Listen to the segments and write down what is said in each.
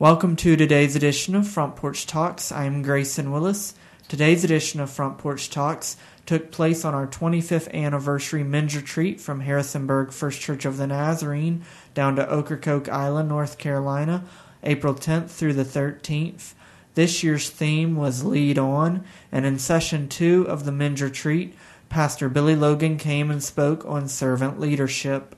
Welcome to today's edition of Front Porch Talks. I'm Grayson Willis. Today's edition of Front Porch Talks took place on our 25th anniversary men's retreat from Harrisonburg First Church of the Nazarene down to Ocracoke Island, North Carolina, April 10th through the 13th. This year's theme was Lead On, and in session two of the men's retreat, Pastor Billy Logan came and spoke on servant leadership.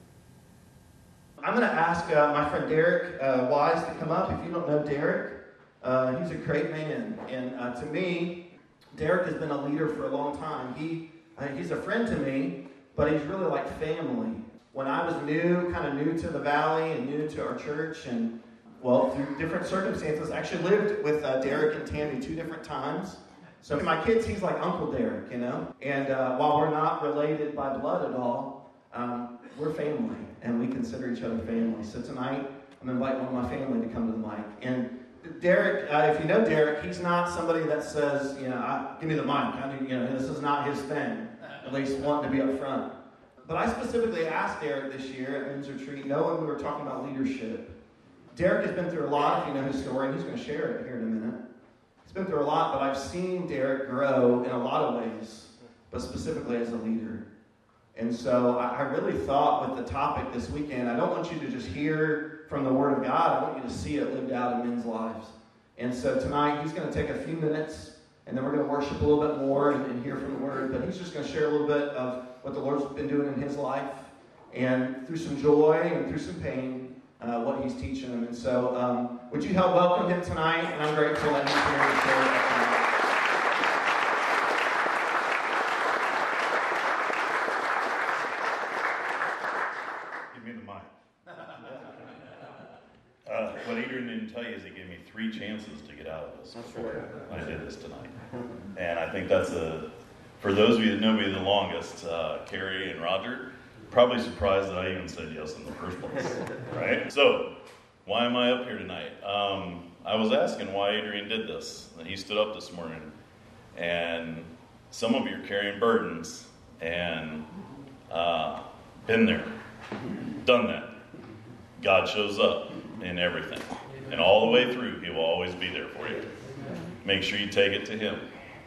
I'm going to ask uh, my friend Derek uh, Wise to come up. If you don't know Derek, uh, he's a great man. And uh, to me, Derek has been a leader for a long time. He, uh, he's a friend to me, but he's really like family. When I was new, kind of new to the valley and new to our church, and well, through different circumstances, I actually lived with uh, Derek and Tammy two different times. So my kids, he's like Uncle Derek, you know? And while we're not related by blood at all, um, we're family and we consider each other family. So tonight, I'm inviting one of my family to come to the mic. And Derek, uh, if you know Derek, he's not somebody that says, you know, I, give me the mic. I you know, this is not his thing. At least wanting to be up front. But I specifically asked Derek this year at Men's Retreat, knowing we were talking about leadership. Derek has been through a lot, if you know his story, and he's going to share it here in a minute. He's been through a lot, but I've seen Derek grow in a lot of ways, but specifically as a leader. And so I really thought with the topic this weekend, I don't want you to just hear from the Word of God, I want you to see it lived out in men's lives. And so tonight, he's going to take a few minutes, and then we're going to worship a little bit more and, and hear from the Word. But he's just going to share a little bit of what the Lord's been doing in his life, and through some joy and through some pain, uh, what he's teaching them. And so, um, would you help welcome him tonight? And I'm grateful that he's here to me three chances to get out of this before I did this tonight. And I think that's a, for those of you that know me the longest, uh, Carey and Roger, probably surprised that I even said yes in the first place, right? So, why am I up here tonight? Um, I was asking why Adrian did this. And he stood up this morning, and some of you are carrying burdens, and uh, been there, done that. God shows up in everything. And all the way through, He will always be there for you. Make sure you take it to Him.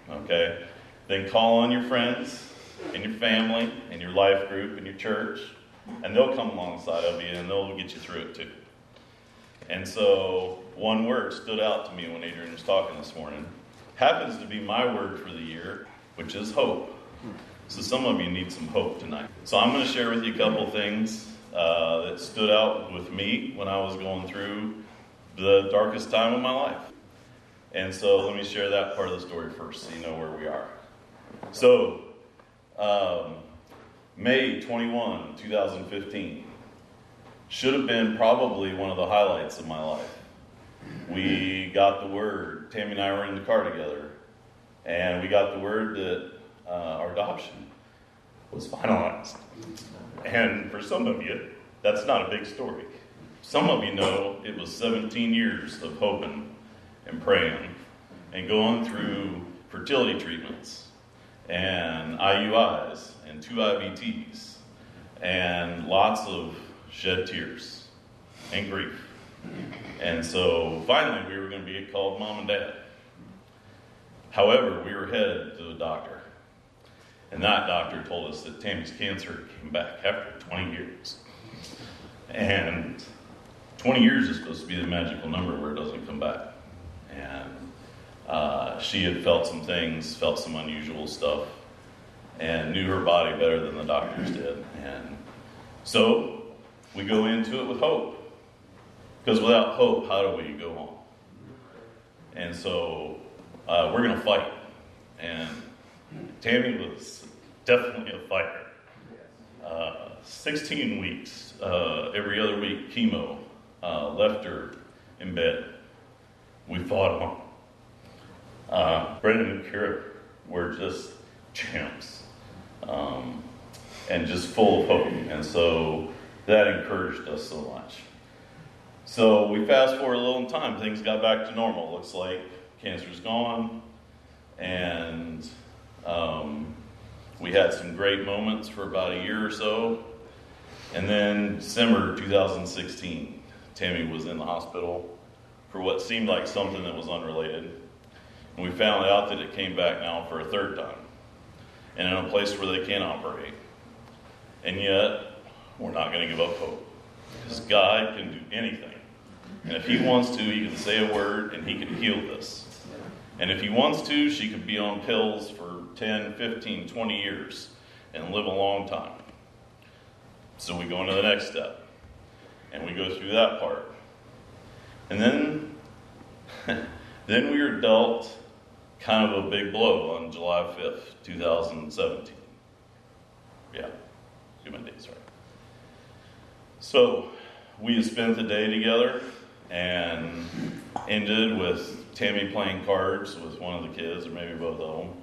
Okay? Then call on your friends and your family and your life group and your church, and they'll come alongside of you and they'll get you through it too. And so, one word stood out to me when Adrian was talking this morning. Happens to be my word for the year, which is hope. So, some of you need some hope tonight. So, I'm going to share with you a couple things uh, that stood out with me when I was going through the darkest time of my life. And so let me share that part of the story first so you know where we are. So, um, May 21, 2015, should have been probably one of the highlights of my life. We got the word, Tammy and I were in the car together, and we got the word that uh, our adoption was finalized. And for some of you, that's not a big story. Some of you know it was 17 years of hoping and praying and going through fertility treatments and IUIs and two IVFs and lots of shed tears and grief. And so finally, we were going to be called mom and dad. However, we were headed to the doctor. And that doctor told us that Tammy's cancer came back after 20 years. And 20 years is supposed to be the magical number where it doesn't come back. And uh, she had felt some things, felt some unusual stuff, and knew her body better than the doctors did. And so we go into it with hope. Because without hope, how do we go on? And so uh, we're going to fight. And Tammy was definitely a fighter. Uh, 16 weeks, uh, every other week, chemo uh, left her in bed. We fought on. Uh, Brendan and Kira were just champs um, and just full of hope. And so that encouraged us so much. So we fast forward a little in time, things got back to normal. Looks like cancer's gone, and um, we had some great moments for about a year or so. And then December 2016, Tammy was in the hospital for what seemed like something that was unrelated. And we found out that it came back now for a third time. And in a place where they can't operate. And yet, we're not going to give up hope. Because God can do anything. And if He wants to, He can say a word and He can heal this. And if He wants to, she could be on pills for 10, 15, 20 years and live a long time. So we go into the next step. And we go through that part. And then, then we are dealt kind of a big blow on July 5th, 2017. Yeah, human days, right? So we spent the day together and ended with Tammy playing cards with one of the kids, or maybe both of them.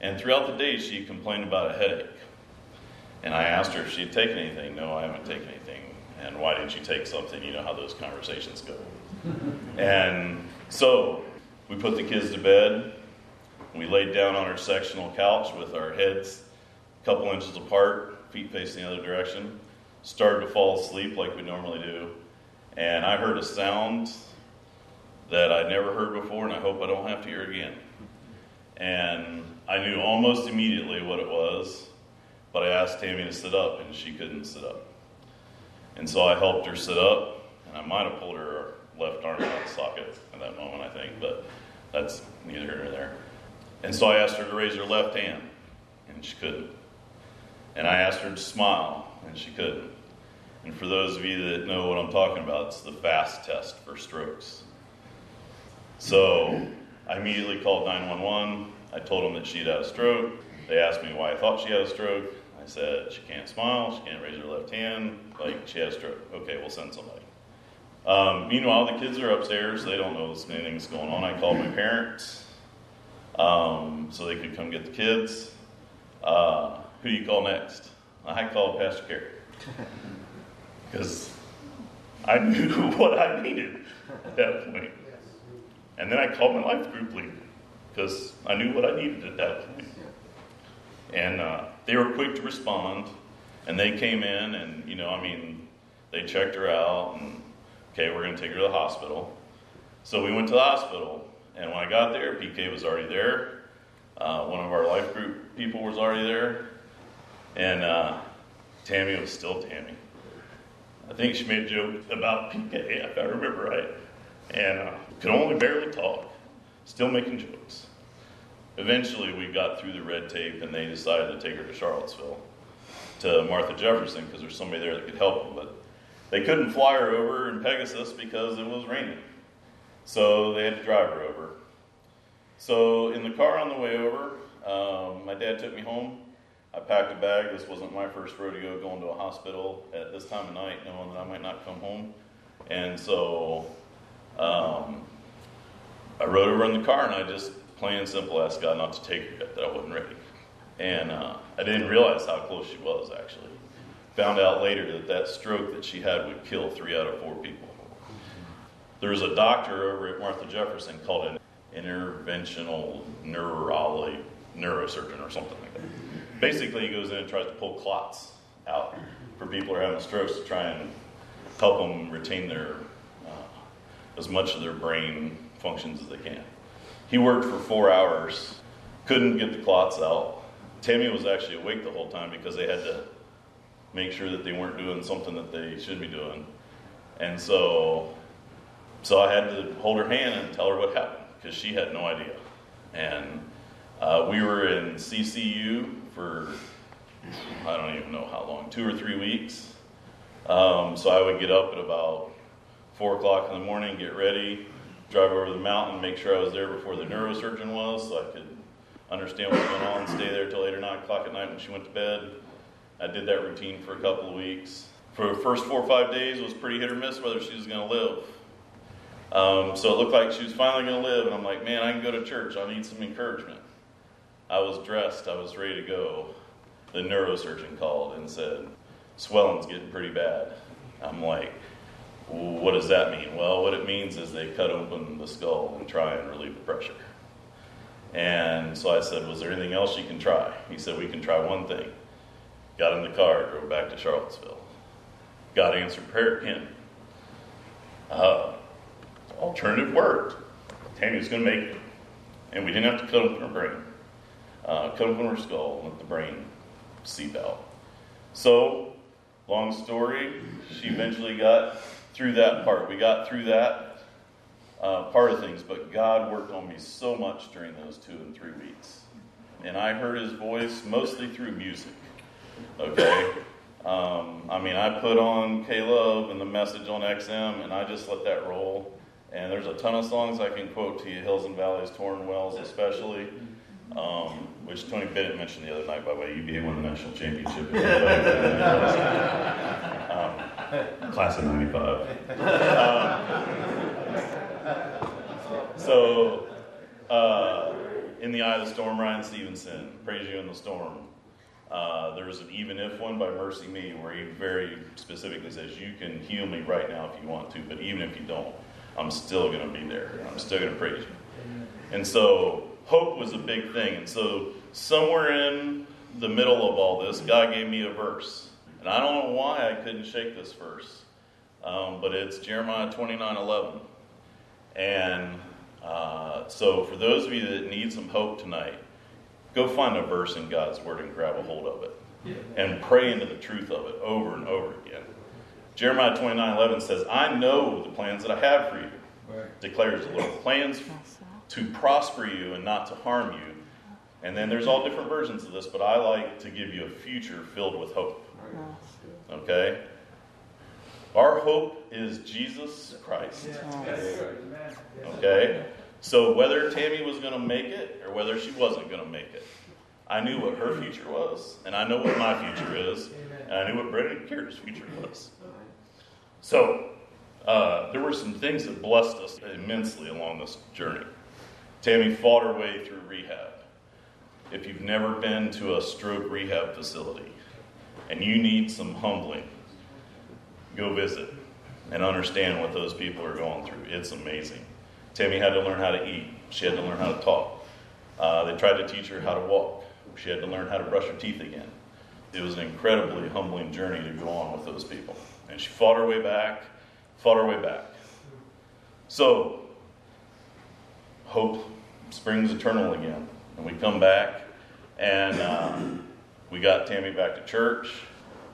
And throughout the day, she complained about a headache. And I asked her if she'd taken anything. No, I haven't taken anything. And why didn't you take something? You know how those conversations go. and so we put the kids to bed. We laid down on our sectional couch with our heads a couple inches apart, feet facing the other direction. Started to fall asleep like we normally do. And I heard a sound that I'd never heard before, and I hope I don't have to hear again. And I knew almost immediately what it was, but I asked Tammy to sit up, and she couldn't sit up. And so I helped her sit up, and I might have pulled her left arm out of the socket at that moment, I think, but that's neither here nor there. And so I asked her to raise her left hand, and she couldn't. And I asked her to smile, and she couldn't. And for those of you that know what I'm talking about, it's the FAST test for strokes. So I immediately called 911. I told them that she'd had a stroke. They asked me why I thought she had a stroke. I said, she can't smile, she can't raise her left hand, like she had a stroke. Okay, we'll send somebody. Um, meanwhile, the kids are upstairs. They don't know anything's going on. I called my parents um, so they could come get the kids. Uh, who do you call next? I called Pastor Carey because I knew what I needed at that point. And then I called my life group leader because I knew what I needed at that point. And uh, they were quick to respond, and they came in, and you know, I mean, they checked her out, and okay, we're going to take her to the hospital. So we went to the hospital, and when I got there, PK was already there. Uh, one of our life group people was already there, and uh, Tammy was still Tammy. I think she made a joke about PK, if I remember right, and uh, could only barely talk, still making jokes. Eventually, we got through the red tape, and they decided to take her to Charlottesville, to Martha Jefferson, because there's somebody there that could help them. But they couldn't fly her over in Pegasus because it was raining, so they had to drive her over. So in the car on the way over, um, my dad took me home. I packed a bag. This wasn't my first rodeo going to a hospital at this time of night, knowing that I might not come home. And so um, I rode over in the car and I just plain and simple asked God not to take her yet, that I wasn't ready. And uh, I didn't realize how close she was, actually. Found out later that that stroke that she had would kill three out of four people. There was a doctor over at Martha Jefferson called an interventional neurology, neurosurgeon or something like that. Basically, he goes in and tries to pull clots out for people who are having strokes to try and help them retain their uh, as much of their brain functions as they can. He worked for four hours, couldn't get the clots out. Tammy was actually awake the whole time because they had to make sure that they weren't doing something that they should be doing. And so, so I had to hold her hand and tell her what happened because she had no idea. And uh, we were in CCU for I don't even know how long, two or three weeks. Um, so I would get up at about four o'clock in the morning, get ready, drive over the mountain, make sure I was there before the neurosurgeon was, so I could understand what's going on, stay there till eight or nine o'clock at night when she went to bed. I did that routine for a couple of weeks. For the first four or five days, it was pretty hit or miss whether she was going to live. Um, so it looked like she was finally going to live, and I'm like, man, I can go to church. I need some encouragement. I was dressed, I was ready to go. The neurosurgeon called and said, swelling's getting pretty bad. I'm like, what does that mean? Well, what it means is they cut open the skull and try and relieve the pressure. And so I said, Was there anything else you can try? He said, We can try one thing. Got in the car, drove back to Charlottesville. God answered prayer again. Uh, alternative worked. Was going to make it. And we didn't have to cut open her brain. Uh, cut open her skull and let the brain seep out. So, long story, she eventually got through that part. We got through that uh, part of things, but God worked on me so much during those two and three weeks. And I heard his voice mostly through music. Okay? Um, I mean, I put on Love and the message on XM, and I just let that roll. And there's a ton of songs I can quote to you Hills and Valleys, Tauren Wells, especially, um, which Tony Bennett mentioned the other night, by the way. UVA won the national championship. um, class of 95. So, uh, In the Eye of the Storm, Ryan Stevenson, Praise You in the Storm. Uh, there's an even if one by MercyMe where he very specifically says, You can heal me right now if you want to, but even if you don't, I'm still going to be there. I'm still going to praise you. And so hope was a big thing. And so somewhere in the middle of all this, God gave me a verse. And I don't know why I couldn't shake this verse, um, but it's Jeremiah 29 11. And uh, so for those of you that need some hope tonight, go find a verse in God's Word and grab a hold of it. And pray into the truth of it over and over again. Jeremiah 29 11 says, I know the plans that I have for you, right. declares the Lord. Plans to prosper you and not to harm you. And then there's all different versions of this, but I like to give you a future filled with hope. Okay? Our hope is Jesus Christ. Okay? So whether Tammy was going to make it or whether she wasn't going to make it, I knew what her future was, and I know what my future is, and I knew what Brendan Kier's future was. So, uh, there were some things that blessed us immensely along this journey. Tammy fought her way through rehab. If you've never been to a stroke rehab facility and you need some humbling, go visit and understand what those people are going through. It's amazing. Tammy had to learn how to eat, she had to learn how to talk. Uh, they tried to teach her how to walk, she had to learn how to brush her teeth again. It was an incredibly humbling journey to go on with those people. And she fought her way back, fought her way back. So, hope springs eternal again. And we come back, and uh, we got Tammy back to church,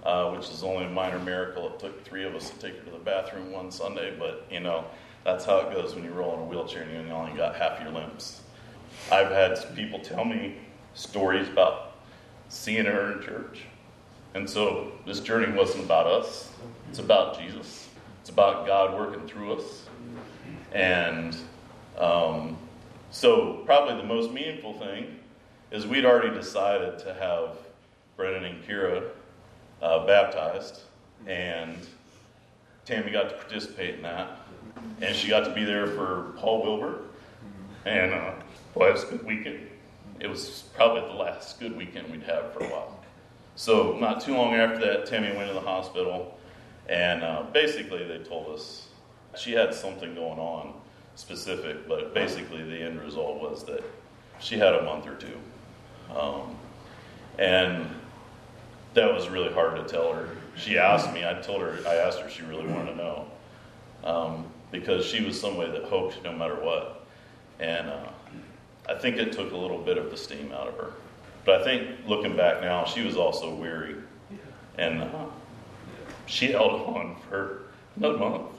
uh, which is only a minor miracle. It took three of us to take her to the bathroom one Sunday, but you know, that's how it goes when you roll in a wheelchair and you only got half your limbs. I've had people tell me stories about seeing her in church. And so this journey wasn't about us, it's about Jesus. It's about God working through us. And um, so, probably the most meaningful thing is we'd already decided to have Brennan and Kira uh, baptized, and Tammy got to participate in that. And she got to be there for Paul Wilbur. And uh, boy, it was a good weekend. It was probably the last good weekend we'd have for a while. So, not too long after that, Tammy went to the hospital, and uh, basically they told us she had something going on specific, but basically the end result was that she had a month or two. Um, and that was really hard to tell her. She asked me, I told her, I asked her she really wanted to know. Um, because she was somebody that hoped no matter what. And uh, I think it took a little bit of the steam out of her. But I think looking back now, she was also weary. And uh, she held on for another month.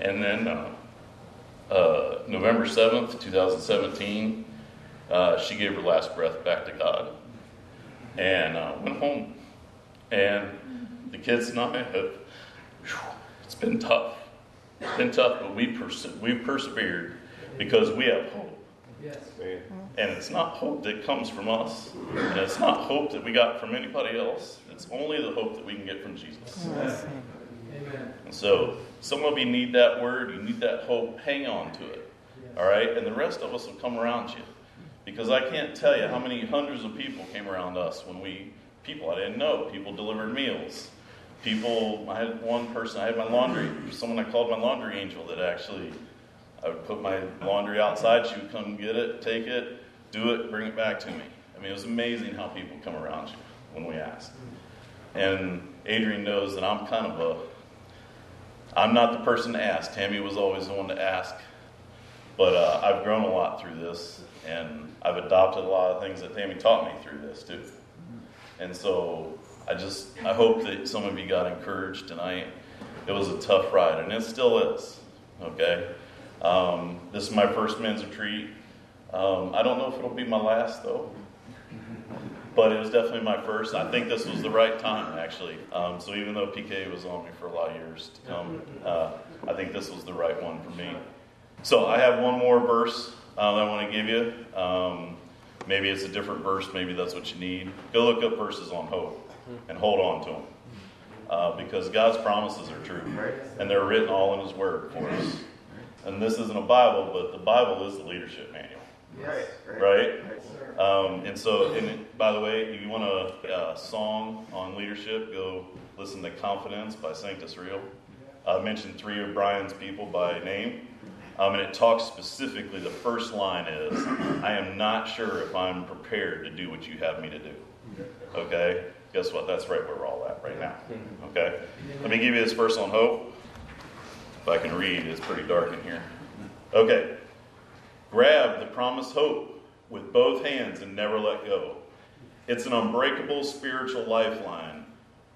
And then uh, uh, November 7th, 2017, uh, she gave her last breath back to God and uh, went home. And the kids and I have, it's been tough. It's been tough, but we perse- we've persevered because we have hope. Yes. And it's not hope that comes from us. And it's not hope that we got from anybody else. It's only the hope that we can get from Jesus. Amen. And so some of you need that word, you need that hope. Hang on to it. All right? And the rest of us will come around you. Because I can't tell you how many hundreds of people came around us when we, people I didn't know, people delivered meals. People, I had one person, I had my laundry, someone I called my laundry angel that actually, I would put my laundry outside, she would come get it, take it, do it, bring it back to me. I mean, it was amazing how people come around you when we ask. And Adrian knows that I'm kind of a I'm not the person to ask. Tammy was always the one to ask. But uh, I've grown a lot through this, and I've adopted a lot of things that Tammy taught me through this too. And so I just I hope that some of you got encouraged tonight. It was a tough ride, and it still is. Okay, um, this is my first men's retreat. Um, I don't know if it'll be my last though, but it was definitely my first. I think this was the right time actually. Um, so even though PK was on me for a lot of years to come, uh, I think this was the right one for me. So I have one more verse uh, that I want to give you. Maybe it's a different verse. Maybe that's what you need. Go look up verses on hope and hold on to them. Uh, because God's promises are true. And they're written all in His Word for us. And this isn't a Bible, but the Bible is the leadership manual. Yes. Right? Um, and so, and by the way, if you want a, a song on leadership, go listen to Confidence by Sanctus Real. I mentioned three of Brian's people by name. Um, and it talks specifically, the first line is, I am not sure if I'm prepared to do what you have me to do. Okay? Guess what? That's right where we're all at right now. Okay? Let me give you this verse on hope. If I can read, it's pretty dark in here. Okay. Grab the promised hope with both hands and never let go. It's an unbreakable spiritual lifeline,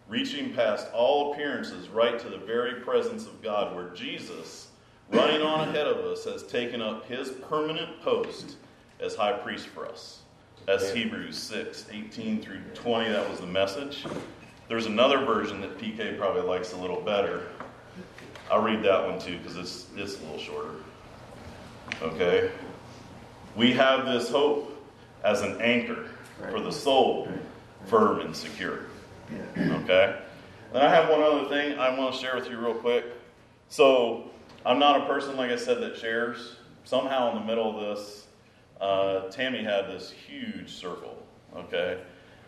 reaching past all appearances right to the very presence of God, where Jesus, running on ahead of us, has taken up his permanent post as high priest for us. That's Hebrews 6 18 through 20. That was the message. There's another version that PK probably likes a little better. I'll read that one too because it's, it's a little shorter. Okay? We have this hope as an anchor for the soul, firm and secure. Okay? And I have one other thing I want to share with you real quick. So, I'm not a person, like I said, that shares. Somehow, in the middle of this, uh, Tammy had this huge circle. Okay?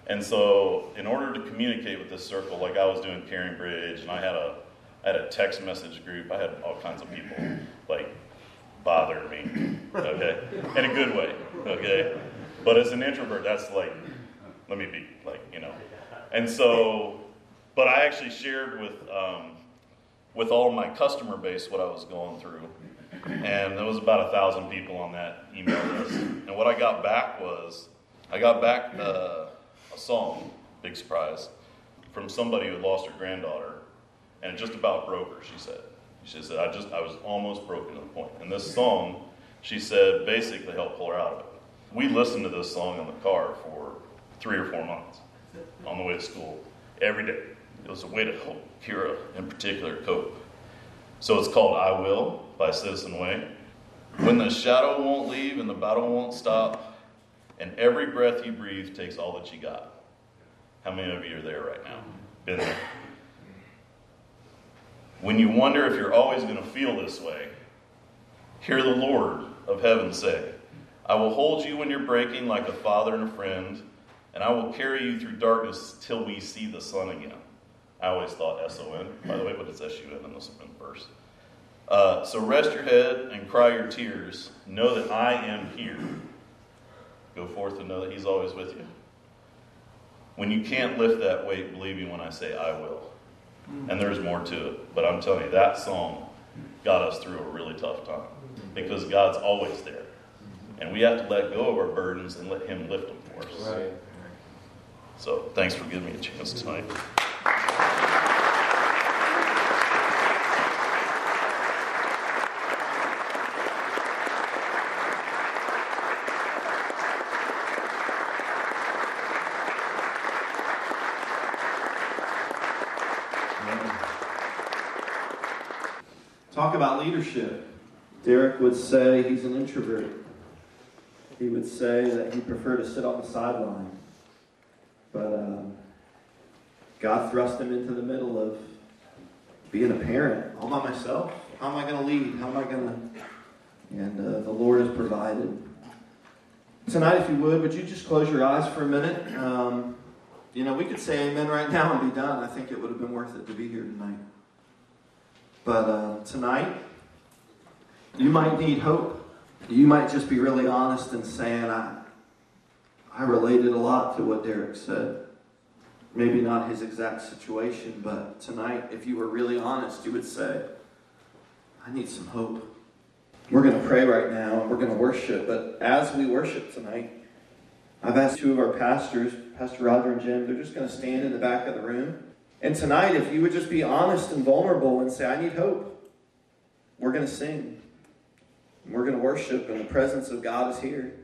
And so, in order to communicate with this circle, like I was doing Caring Bridge, and I had a I had a text message group. I had all kinds of people like bother me, okay, in a good way, okay. But as an introvert, that's like, let me be like, you know. And so, but I actually shared with um, with all my customer base what I was going through, and there was about a thousand people on that email list. And what I got back was, I got back uh, a song, big surprise, from somebody who had lost her granddaughter and it just about broke her. She said, she said, I just, I was almost broken to the point. And this song, she said, basically helped pull her out of it. We listened to this song in the car for three or four months on the way to school every day. It was a way to help Kira in particular cope. So it's called "I Will" by Citizen Way. When the shadow won't leave and the battle won't stop, and every breath you breathe takes all that you got. How many of you are there right now? Been there. When you wonder if you're always going to feel this way, hear the Lord of heaven say, I will hold you when you're breaking like a father and a friend, and I will carry you through darkness till we see the sun again. I always thought S O N, by the way, but it's S U N in this verse. Uh, so rest your head and cry your tears. Know that I am here. Go forth and know that He's always with you. When you can't lift that weight, believe me when I say I will. And there's more to it. But I'm telling you, that song got us through a really tough time because God's always there. And we have to let go of our burdens and let Him lift them for us. Right. So thanks for giving me a chance tonight. Talk about leadership. Derek would say he's an introvert. He would say that he preferred to sit on the sideline. But um, God thrust him into the middle of being a parent all by myself. How am I going to lead? How am I going to. And uh, the Lord has provided. Tonight, if you would, would you just close your eyes for a minute? Um, you know, we could say amen right now and be done. I think it would have been worth it to be here tonight. But uh, tonight, you might need hope. You might just be really honest and saying, I, I related a lot to what Derek said. Maybe not his exact situation, but tonight, if you were really honest, you would say, I need some hope. We're going to pray right now and we're going to worship, but as we worship tonight, I've asked two of our pastors, Pastor Roger and Jim, they're just going to stand in the back of the room. And tonight, if you would just be honest and vulnerable and say, I need hope, we're going to sing. We're going to worship, and the presence of God is here.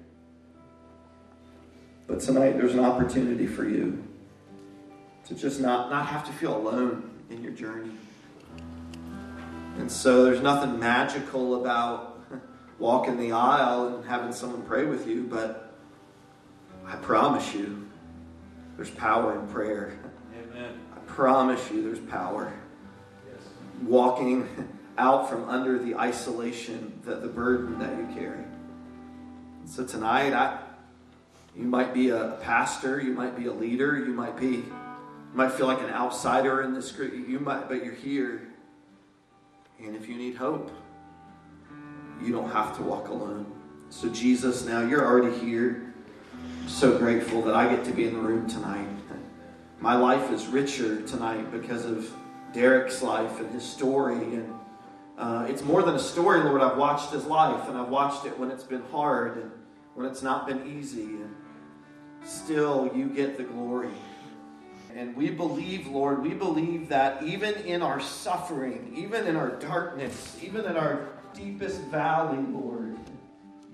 But tonight, there's an opportunity for you to just not, not have to feel alone in your journey. And so there's nothing magical about walking the aisle and having someone pray with you, but I promise you, there's power in prayer. Amen. I promise you, there's power. Yes. Walking out from under the isolation, that the burden that you carry. So tonight, I, you might be a pastor, you might be a leader, you might be, you might feel like an outsider in this group. You might, but you're here. And if you need hope, you don't have to walk alone. So Jesus, now you're already here. I'm so grateful that I get to be in the room tonight. My life is richer tonight because of Derek's life and his story and uh, it's more than a story, Lord. I've watched his life, and I've watched it when it's been hard and when it's not been easy, and still you get the glory. And we believe, Lord, we believe that even in our suffering, even in our darkness, even in our deepest valley, Lord,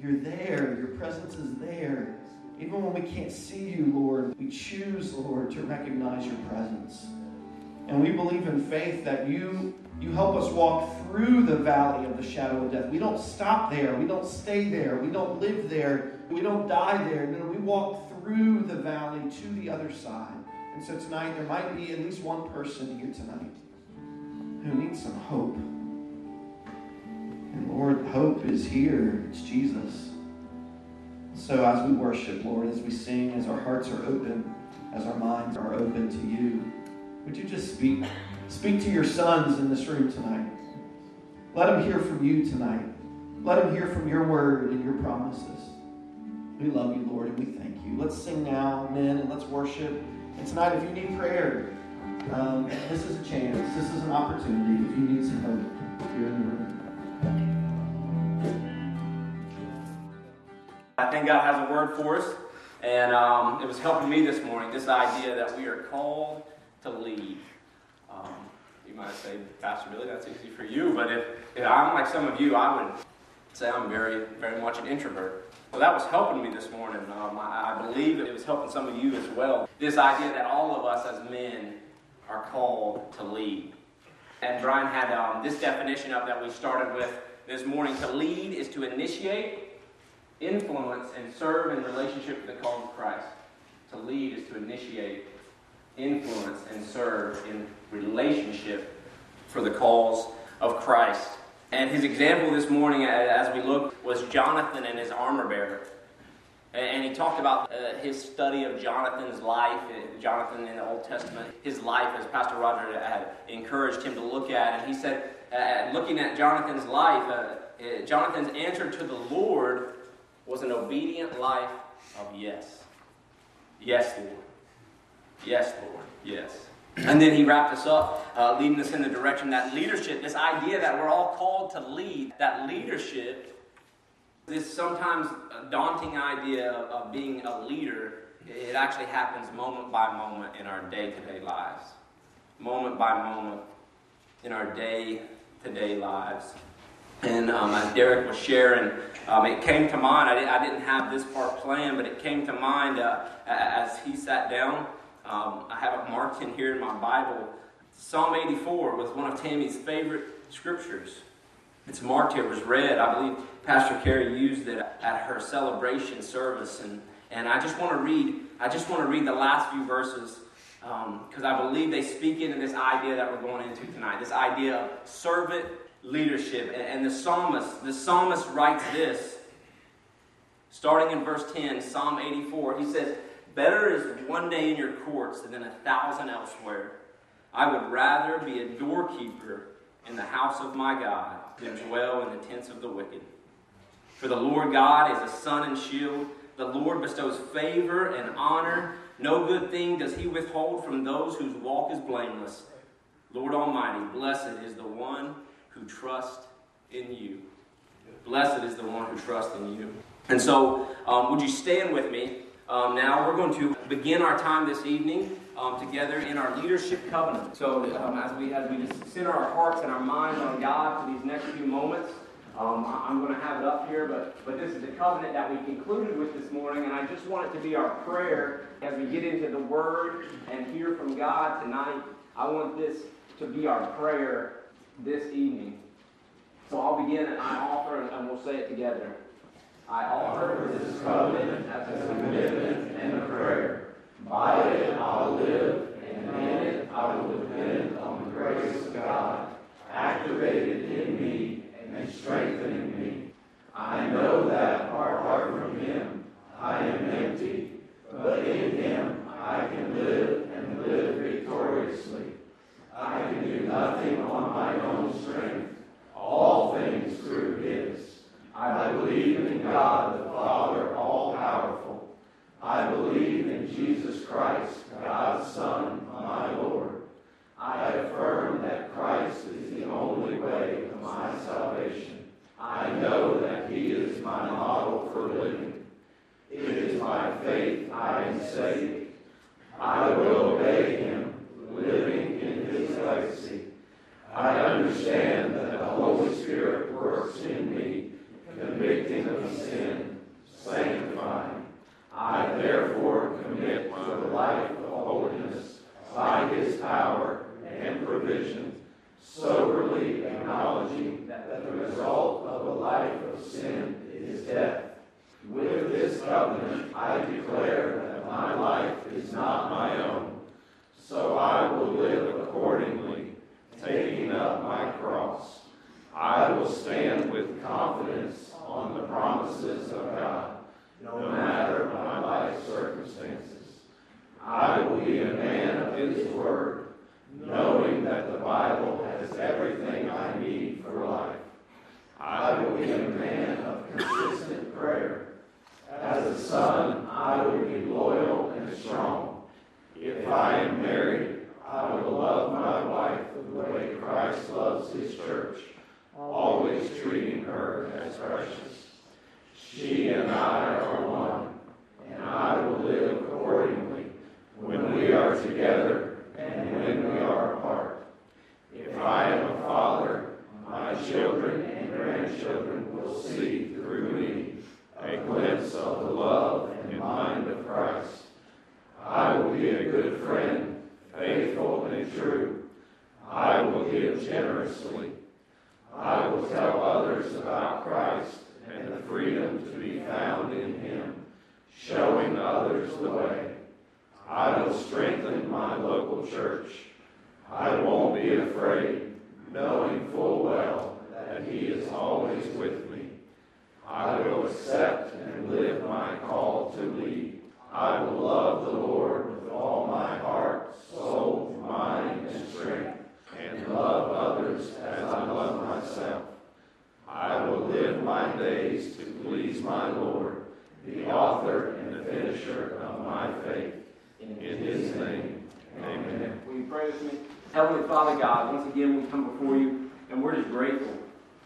you're there. Your presence is there. Even when we can't see you, Lord, we choose, Lord, to recognize your presence. And we believe in faith that you you help us walk through the valley of the shadow of death. We don't stop there. We don't stay there. We don't live there. We don't die there. No, we walk through the valley to the other side. And so tonight, there might be at least one person here tonight who needs some hope. And Lord, hope is here. It's Jesus. So as we worship, Lord, as we sing, as our hearts are open, as our minds are open to you, would you just speak? Speak to your sons in this room tonight. Let them hear from you tonight. Let them hear from your word and your promises. We love you, Lord, and we thank you. Let's sing now, men, and let's worship. And tonight, if you need prayer, um, this is a chance. This is an opportunity. If you need some hope here in the room. I think God has a word for us, and um, it was helping me this morning. This idea that we are called to lead. Um, you might say, Pastor Billy, that's easy for you, but if, if I'm like some of you, I would say I'm very, very much an introvert. Well, that was helping me this morning. Um, I, I believe it was helping some of you as well. This idea that all of us as men are called to lead. And Brian had um, this definition up that we started with this morning. To lead is to initiate, influence, and serve in relationship to the cause of Christ. To lead is to initiate, influence and serve in relationship for the cause of Christ. And his example this morning, as we look, was Jonathan and his armor bearer. And he talked about uh, his study of Jonathan's life, uh, Jonathan in the Old Testament, his life, as Pastor Roger had encouraged him to look at. And he said, uh, looking at Jonathan's life, uh, uh, Jonathan's answer to the Lord was an obedient life of yes. Yes, Lord. Yes, Lord. Yes. And then he wrapped us up, uh, leading us in the direction that leadership, this idea that we're all called to lead, that leadership, this sometimes daunting idea of, being a leader, it actually happens moment by moment in our day to day lives. Moment by moment in our day to day lives. And um, as Derek was sharing, um, it came to mind. I, did, I, didn't have this part planned, but it came to mind uh, as he sat down um, I have it marked in here in my Bible. Psalm 84 was one of Tammy's favorite scriptures. It's marked here, it was read. I believe Pastor Carey used it at her celebration service. And, and I just want to read, I just want to read the last few verses because um, I believe they speak into this idea that we're going into tonight. This idea of servant leadership. And, and the psalmist, the psalmist writes this, starting in verse 10, Psalm 84. He says, Better is one day in your courts than a thousand elsewhere. I would rather be a doorkeeper in the house of my God than dwell in the tents of the wicked. For the Lord God is a sun and shield. The Lord bestows favor and honor. No good thing does he withhold from those whose walk is blameless. Lord Almighty, blessed is the one who trusts in you. Blessed is the one who trusts in you. And so, um, would you stand with me? Um, now, we're going to begin our time this evening um, together in our leadership covenant. So, um, as we as we just center our hearts and our minds on God for these next few moments, um, I'm going to have it up here, but, but this is the covenant that we concluded with this morning, and I just want it to be our prayer as we get into the Word and hear from God tonight. I want this to be our prayer this evening. So I'll begin and I offer, and we'll say it together. I offer this covenant as a commitment and a prayer. By it I will live, and in it I will depend on the grace of God, activated in me and strengthening me. I know that apart from Him, I am empty, but in Him I can live and live victoriously. I can do nothing on my own strength, all things through His. I believe in God the Father, all powerful. I believe in Jesus Christ, God's Son, my Lord. I affirm that Christ is the only way to my salvation. I know that He is my model for living. It is by faith I am saved. I will obey Him, living in His legacy. I understand that the Holy Spirit works in me, convicting of sin, sanctifying. I therefore commit to the life of holiness by His power and provision, soberly acknowledging that the result of a life of sin is death. With this covenant, I declare that my life is not my own, so I will live accordingly, taking up my cross. I will stand with confidence on the promises of God, no matter my life circumstances. I will be a man of His Word, knowing that the Bible has everything I need for life. I will be a man of consistent prayer. As a son, I will be loyal and strong. If I am married, I will love my wife the way Christ loves his church, always treating her as precious. She and I are one, and I will live accordingly when we are together and when we are apart. If I am a father, my children and grandchildren will see through me a glimpse of the love and mind of Christ. I will be a good friend, faithful and true. I will give generously. I will tell others about Christ and the freedom to be found in Him, showing others the way. I will strengthen my local church. I won't be afraid, knowing full well that He is always with me. I will accept and live my call to lead. I will love the Lord with all my heart, soul, mind, and strength, and love others as I love myself. I will live my days to please my Lord, the author and the finisher of my faith. In his name, amen. Will you pray with me? Heavenly Father God, once again we come before you and we're just grateful.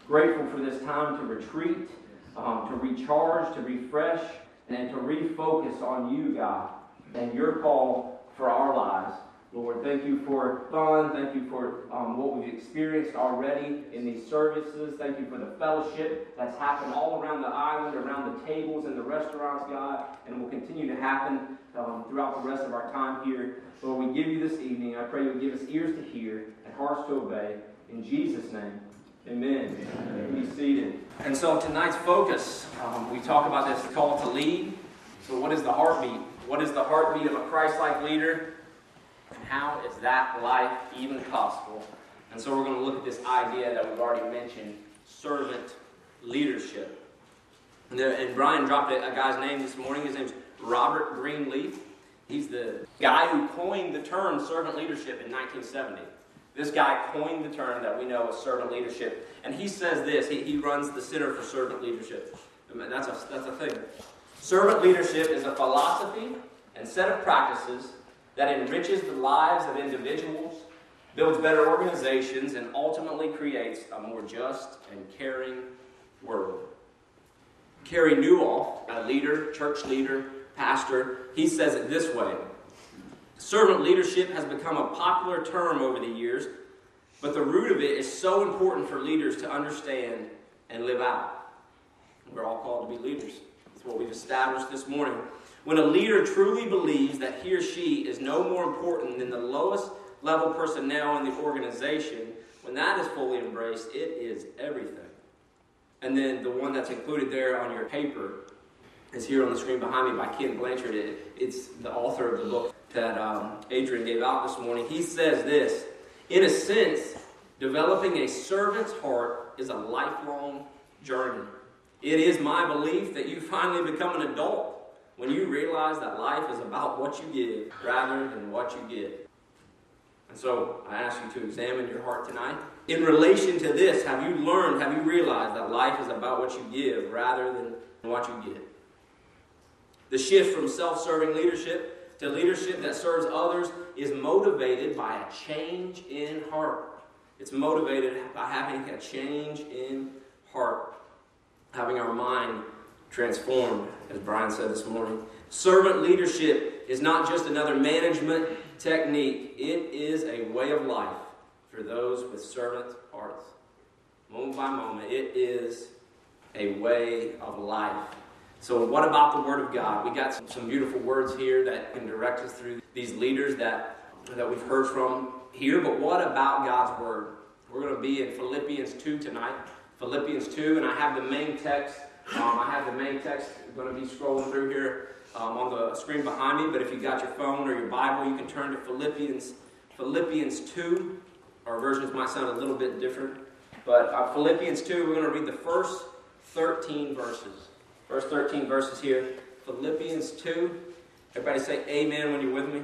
Grateful for this time to retreat, um, to recharge, to refresh, and to refocus on you, God, and your call for our lives. Lord, thank you for fun. Thank you for um, what we've experienced already in these services. Thank you for the fellowship that's happened all around the island, around the tables and the restaurants, God, and will continue to happen um, throughout the rest of our time here. Lord, we give you this evening. I pray you would give us ears to hear and hearts to obey. In Jesus' name, amen. amen. Be seated. And so tonight's focus, um, we talk about this call to lead. So, what is the heartbeat? What is the heartbeat of a Christ like leader? And how is that life even possible? And so, we're going to look at this idea that we've already mentioned servant leadership. And, there, and Brian dropped a, a guy's name this morning. His name's Robert Greenleaf. He's the guy who coined the term servant leadership in 1970. This guy coined the term that we know as servant leadership. And he says this he, he runs the Center for Servant Leadership. I mean, that's, a, that's a thing. Servant leadership is a philosophy and set of practices that enriches the lives of individuals, builds better organizations, and ultimately creates a more just and caring world. Carey Nieuwhof, a leader, church leader, pastor, he says it this way Servant leadership has become a popular term over the years, but the root of it is so important for leaders to understand and live out. We're all called to be leaders. That's what we've established this morning. When a leader truly believes that he or she is no more important than the lowest level personnel in the organization, when that is fully embraced, it is everything. And then the one that's included there on your paper is here on the screen behind me by Ken Blanchard. It, it's the author of the book that um, Adrian gave out this morning. He says this In a sense, developing a servant's heart is a lifelong journey. It is my belief that you finally become an adult when you realize that life is about what you give rather than what you get. And so I ask you to examine your heart tonight. In relation to this, have you learned, have you realized that life is about what you give rather than what you get? The shift from self serving leadership to leadership that serves others is motivated by a change in heart. It's motivated by having a change in heart, having our mind transformed, as Brian said this morning. Servant leadership is not just another management technique, it is a way of life for those with servant hearts. Moment by moment, it is a way of life. So, what about the Word of God? We got some, some beautiful words here that can direct us through these leaders that, that we've heard from here, but what about God's Word? We're going to be in Philippians 2 tonight. Philippians 2, and I have the main text. Um, I have the main text going to be scrolling through here um, on the screen behind me, but if you got your phone or your Bible, you can turn to Philippians, Philippians 2. Our versions might sound a little bit different, but uh, Philippians 2, we're going to read the first 13 verses. First 13 verses here. Philippians 2. Everybody say amen when you're with me.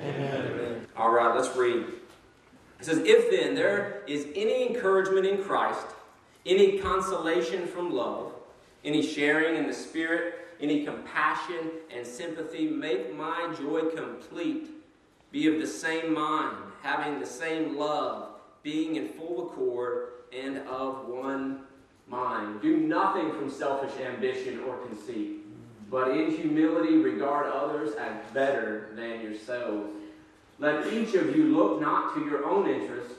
Amen. amen. All right, let's read. It says, If then there is any encouragement in Christ, any consolation from love, any sharing in the Spirit, any compassion and sympathy. Make my joy complete. Be of the same mind, having the same love, being in full accord and of one mind. Do nothing from selfish ambition or conceit, but in humility regard others as better than yourselves. Let each of you look not to your own interest,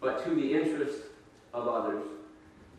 but to the interest of others.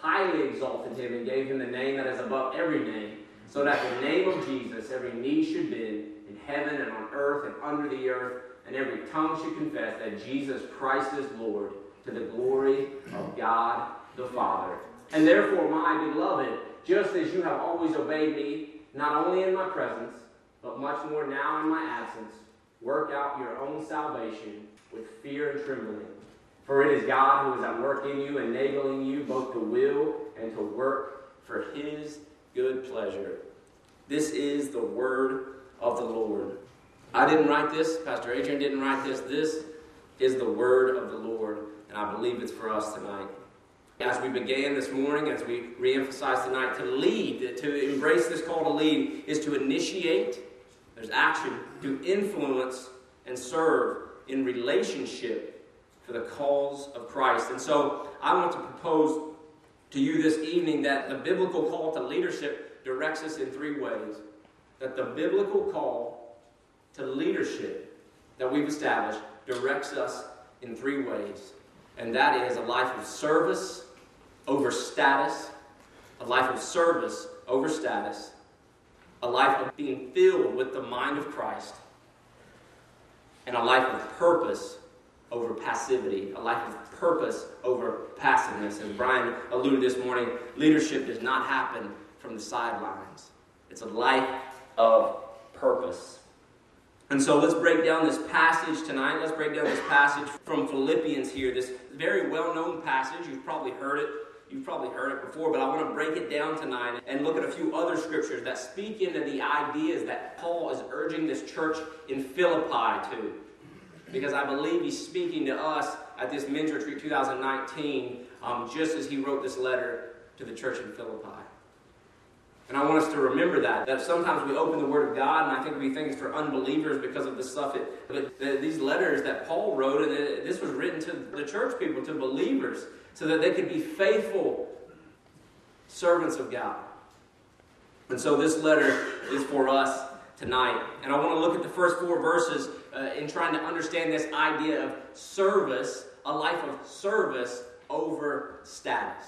highly exalted him and gave him the name that is above every name so that the name of Jesus every knee should bend in heaven and on earth and under the earth, and every tongue should confess that Jesus Christ is Lord to the glory of God the Father. And therefore, my beloved, just as you have always obeyed me, not only in my presence, but much more now in my absence, work out your own salvation with fear and trembling. For it is God who is at work in you, enabling you both to will and to work for his good pleasure. This is the word of the Lord. I didn't write this, Pastor Adrian didn't write this. This is the word of the Lord, and I believe it's for us tonight. As we began this morning, as we reemphasize tonight, to lead, to embrace this call to lead, is to initiate, there's action, to influence and serve in relationship for the cause of Christ. And so I want to propose to you this evening that the biblical call to leadership directs us in three ways. That the biblical call to leadership that we've established directs us in three ways. And that is a life of service over status, a life of service over status, a life of being filled with the mind of Christ, and a life of purpose over passivity, a life of purpose over passiveness. As Brian alluded this morning, leadership does not happen from the sidelines, it's a life of purpose. And so let's break down this passage tonight. Let's break down this passage from Philippians here, this very well known passage. You've probably heard it. You've probably heard it before, but I want to break it down tonight and look at a few other scriptures that speak into the ideas that Paul is urging this church in Philippi to. Because I believe he's speaking to us at this men's retreat 2019, um, just as he wrote this letter to the church in Philippi. And I want us to remember that. That sometimes we open the Word of God, and I think we think it's for unbelievers because of the stuff. It, but the, these letters that Paul wrote, and this was written to the church people, to believers, so that they could be faithful servants of God. And so this letter is for us tonight. And I want to look at the first four verses uh, in trying to understand this idea of service, a life of service over status.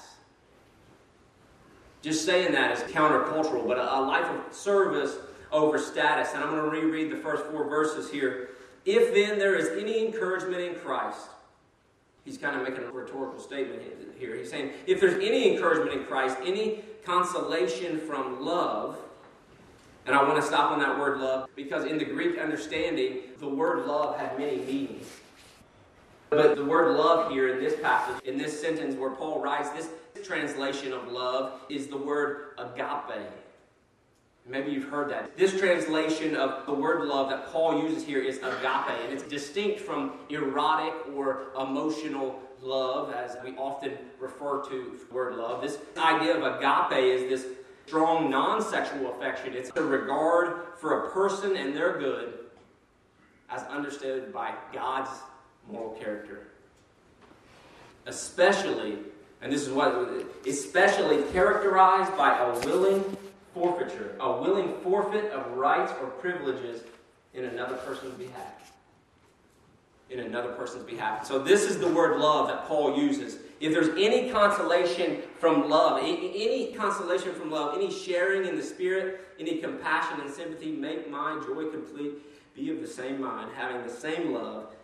Just saying that is countercultural, but a, a life of service over status. And I'm going to reread the first four verses here. If then there is any encouragement in Christ, he's kind of making a rhetorical statement here. He's saying, if there's any encouragement in Christ, any consolation from love, and I want to stop on that word love because in the Greek understanding, the word love had many meanings. But the word love here in this passage, in this sentence where Paul writes, this translation of love is the word agape. Maybe you've heard that. This translation of the word love that Paul uses here is agape, and it's distinct from erotic or emotional love, as we often refer to the word love. This idea of agape is this strong non sexual affection, it's a regard for a person and their good as understood by God's moral character. Especially, and this is what, especially characterized by a willing forfeiture, a willing forfeit of rights or privileges in another person's behalf. In another person's behalf. So, this is the word love that Paul uses. If there's any consolation from love, any consolation from love, any sharing in the Spirit, any compassion and sympathy, make my joy complete. Be of the same mind, having the same love,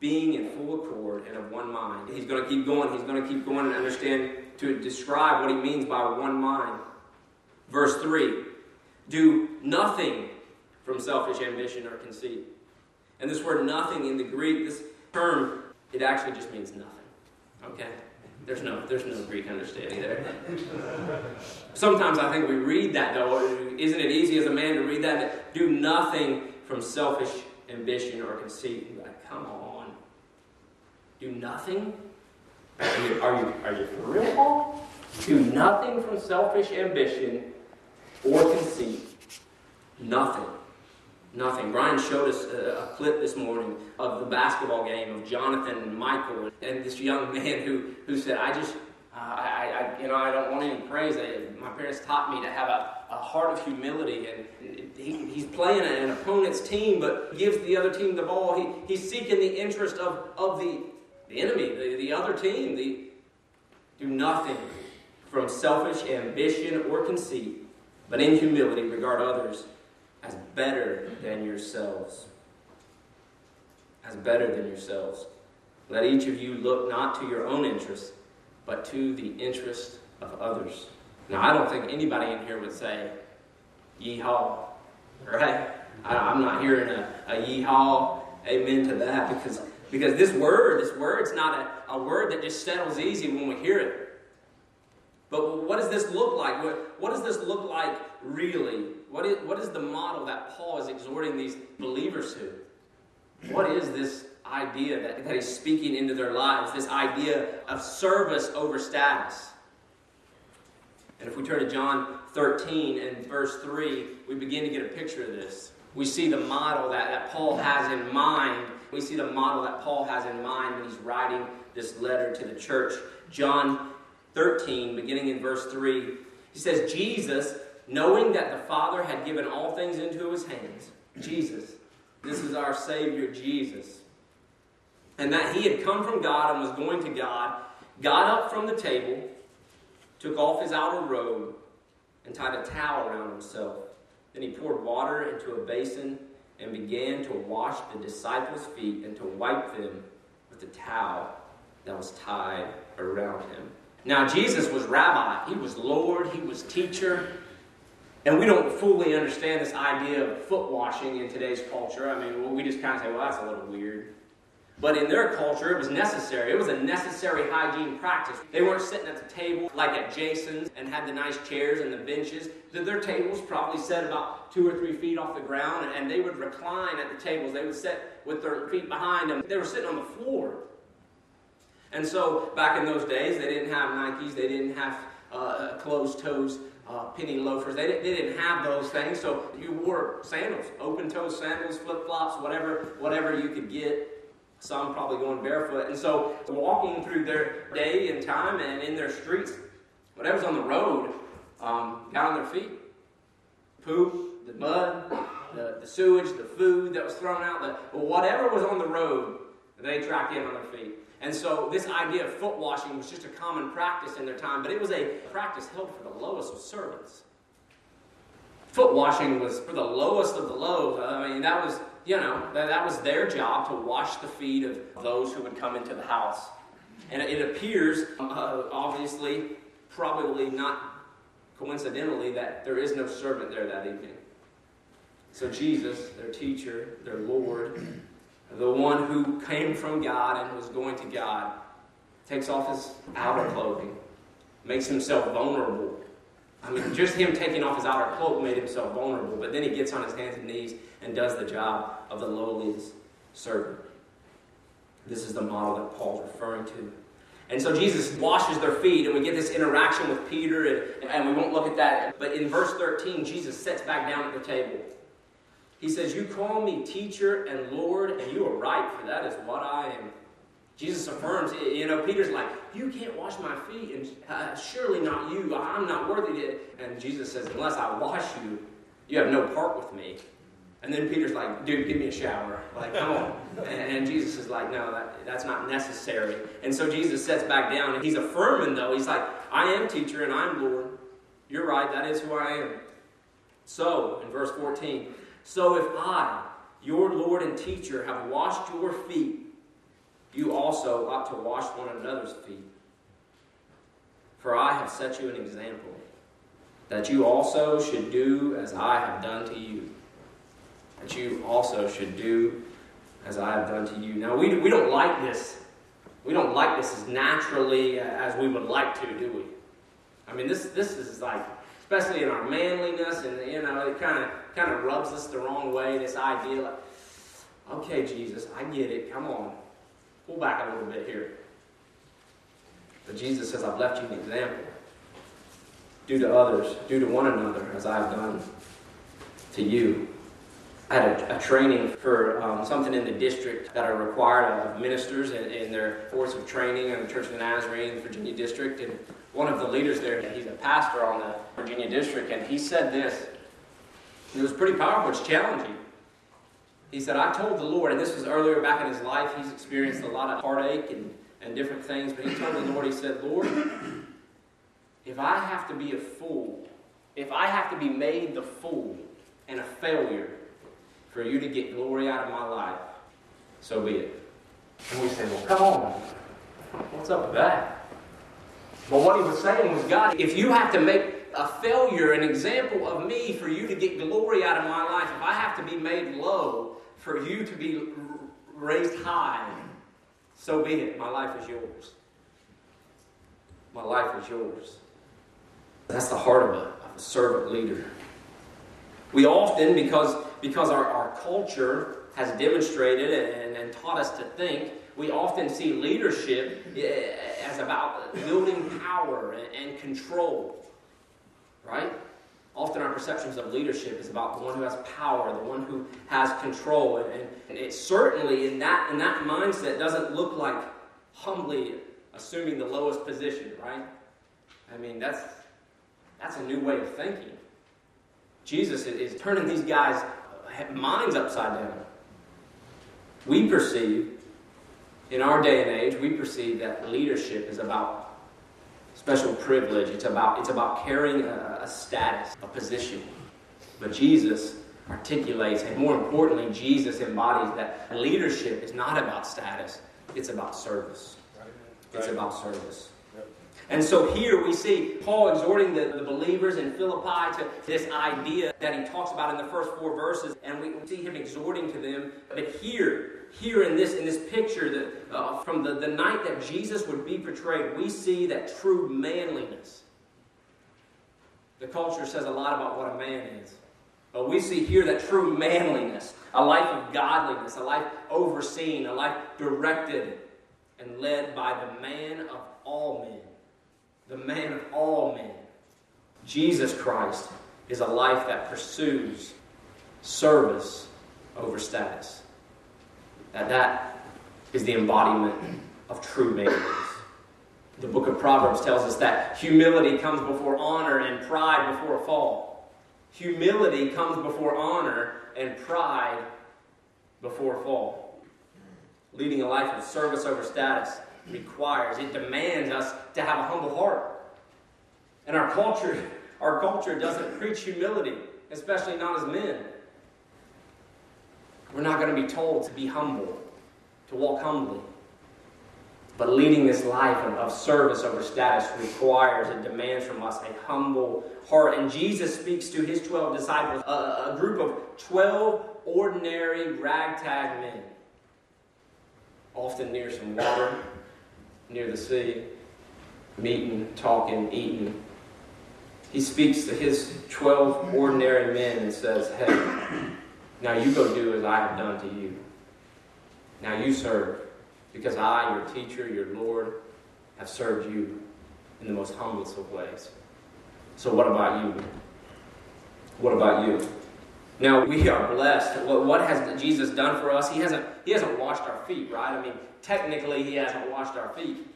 being in full accord and of one mind. He's going to keep going. He's going to keep going and understand to describe what he means by one mind. Verse 3 Do nothing from selfish ambition or conceit. And this word nothing in the Greek, this term, it actually just means nothing. Okay? There's no, there's no Greek understanding there. Sometimes I think we read that though. Isn't it easy as a man to read that? Do nothing from selfish ambition or conceit. Like, come on do nothing? Are you, are you, are you for real, Paul? Do nothing from selfish ambition or conceit. Nothing. Nothing. Brian showed us a, a, clip this morning of the basketball game of Jonathan and Michael, and this young man who, who said, "I just, uh, I, I, you know, I don't want any praise. I, my parents taught me to have a, a heart of humility, and he, he's playing an opponent's team, but gives the other team the ball. He, he's seeking the interest of, of the the enemy, the, the other team, the, do nothing from selfish ambition or conceit, but in humility regard others as better than yourselves. As better than yourselves. Let each of you look not to your own interests, but to the interest of others. Now, I don't think anybody in here would say, yeehaw, right? I, am not hearing a, a yeehaw, amen to that, because because this word, this word's not a, a word that just settles easy when we hear it. But what does this look like? What, what does this look like really? What is, what is the model that Paul is exhorting these believers to? What is this idea that, that he's speaking into their lives? This idea of service over status. And if we turn to John 13 and verse 3, we begin to get a picture of this. We see the model that, that Paul has in mind we see the model that Paul has in mind when he's writing this letter to the church. John 13, beginning in verse 3, he says, Jesus, knowing that the Father had given all things into his hands, Jesus, this is our Savior, Jesus, and that he had come from God and was going to God, got up from the table, took off his outer robe, and tied a towel around himself. Then he poured water into a basin and began to wash the disciples' feet and to wipe them with the towel that was tied around him. Now, Jesus was rabbi, he was Lord, he was teacher. And we don't fully understand this idea of foot washing in today's culture. I mean, we just kind of say, well, that's a little weird. But in their culture, it was necessary. It was a necessary hygiene practice. They weren't sitting at the table like at Jason's and had the nice chairs and the benches. Their tables probably set about two or three feet off the ground, and they would recline at the tables. They would sit with their feet behind them. They were sitting on the floor. And so, back in those days, they didn't have Nikes, they didn't have uh, closed toes uh, penny loafers. They didn't, they didn't have those things, so you wore sandals, open toe sandals, flip flops, whatever, whatever you could get. Some probably going barefoot. And so, walking through their day and time and in their streets, whatever's on the road, um, got on their feet. Poop, the mud, the, the sewage, the food that was thrown out, the, whatever was on the road, they tracked in on their feet. And so this idea of foot washing was just a common practice in their time, but it was a practice held for the lowest of servants. Foot washing was for the lowest of the low. I mean, that was, you know, that, that was their job to wash the feet of those who would come into the house. And it appears, uh, obviously, probably not coincidentally, that there is no servant there that evening. So Jesus, their teacher, their Lord, the one who came from God and was going to God, takes off his outer clothing, makes himself vulnerable. I mean, just him taking off his outer cloak made himself vulnerable, but then he gets on his hands and knees and does the job of the lowliest servant. This is the model that Paul's referring to. And so Jesus washes their feet, and we get this interaction with Peter, and, and we won't look at that. But in verse 13, Jesus sits back down at the table. He says, You call me teacher and Lord, and you are right, for that is what I am. Jesus affirms, you know, Peter's like, You can't wash my feet, and uh, surely not you. I'm not worthy to. And Jesus says, Unless I wash you, you have no part with me. And then Peter's like, Dude, give me a shower. Like, come on. And, and Jesus is like, No, that, that's not necessary. And so Jesus sets back down, and he's affirming, though. He's like, I am teacher, and I'm Lord. You're right, that is who I am. So, in verse 14, so if I, your Lord and teacher, have washed your feet, you also ought to wash one another's feet. For I have set you an example, that you also should do as I have done to you. That you also should do as I have done to you. Now, we, we don't like this. We don't like this as naturally as we would like to, do we? I mean, this, this is like, especially in our manliness, and, you know, it kind of kind of rubs us the wrong way. This idea, like, okay, Jesus, I get it. Come on, pull back a little bit here. But Jesus says, I've left you an example. Do to others, do to one another as I have done to you. I had a, a training for um, something in the district that are required of ministers in, in their course of training in the Church of the Nazarene, Virginia district. And one of the leaders there, he's a pastor on the Virginia district, and he said this it was pretty powerful. It's challenging. He said, I told the Lord, and this was earlier back in his life, he's experienced a lot of heartache and, and different things, but he told the Lord, he said, Lord, if I have to be a fool, if I have to be made the fool and a failure for you to get glory out of my life, so be it. And we said, Well, come on. What's up with that? But what he was saying was, God, if you have to make a failure, an example of me for you to get glory out of my life, if I have to be made low for you to be raised high, so be it. My life is yours. My life is yours. That's the heart of a, of a servant leader. We often, because, because our, our culture has demonstrated and, and taught us to think, we often see leadership eh, as about building power and, and control right? Often our perceptions of leadership is about the one who has power, the one who has control. And, and, it certainly, in that, in that mindset, doesn't look like humbly assuming the lowest position, right? I mean, that's, that's a new way of thinking. Jesus is turning these guys' minds upside down. We perceive, in our day and age, we perceive that leadership is about special privilege. It's about, it's about carrying a, a status, a position. But Jesus articulates, and more importantly, Jesus embodies that leadership is not about status, it's about service. It's about service. And so here we see Paul exhorting the, the believers in Philippi to this idea that he talks about in the first four verses, and we see him exhorting to them. But here, here in this in this picture that uh, from the, the night that Jesus would be portrayed, we see that true manliness. The culture says a lot about what a man is. But we see here that true manliness, a life of godliness, a life overseen, a life directed and led by the man of all men. The man of all men. Jesus Christ is a life that pursues service over status. That that is the embodiment of true manliness. The book of Proverbs tells us that humility comes before honor and pride before a fall. Humility comes before honor and pride before fall. Leading a life of service over status requires, it demands us to have a humble heart. And our culture, our culture doesn't preach humility, especially not as men. We're not going to be told to be humble, to walk humbly. But leading this life of service over status requires and demands from us a humble heart. And Jesus speaks to his 12 disciples, a, a group of 12 ordinary ragtag men, often near some water, near the sea, meeting, talking, eating. He speaks to his 12 ordinary men and says, Hey, now you go do as I have done to you. Now you serve, because I, your teacher, your Lord, have served you in the most humblest of ways. So, what about you? What about you? Now we are blessed. What has Jesus done for us? He hasn't. He hasn't washed our feet, right? I mean, technically, he hasn't washed our feet.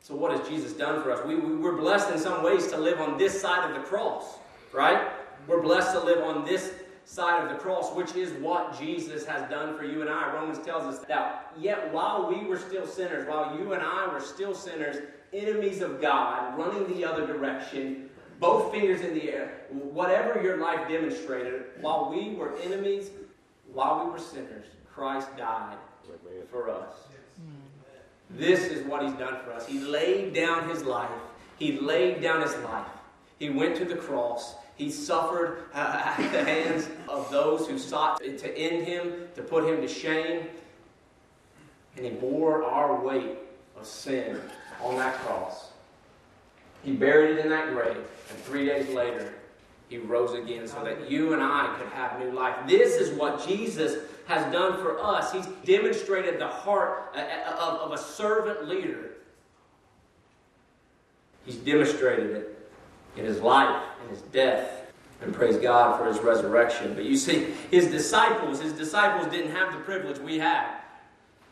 So, what has Jesus done for us? We, we, we're blessed in some ways to live on this side of the cross, right? We're blessed to live on this side of the cross, which is what Jesus has done for you and I. Romans tells us that yet while we were still sinners, while you and I were still sinners, enemies of God, running the other direction, both fingers in the air, whatever your life demonstrated, while we were enemies, while we were sinners, Christ died for us. This is what he's done for us. He laid down his life. He laid down his life. He went to the cross. He suffered uh, at the hands of those who sought to end him, to put him to shame. And he bore our weight of sin on that cross. He buried it in that grave. And three days later, he rose again so that you and I could have new life. This is what Jesus has done for us. He's demonstrated the heart uh, uh, of a servant leader. He's demonstrated it in his life, in his death, and praise God for his resurrection. But you see, his disciples, his disciples didn't have the privilege we had.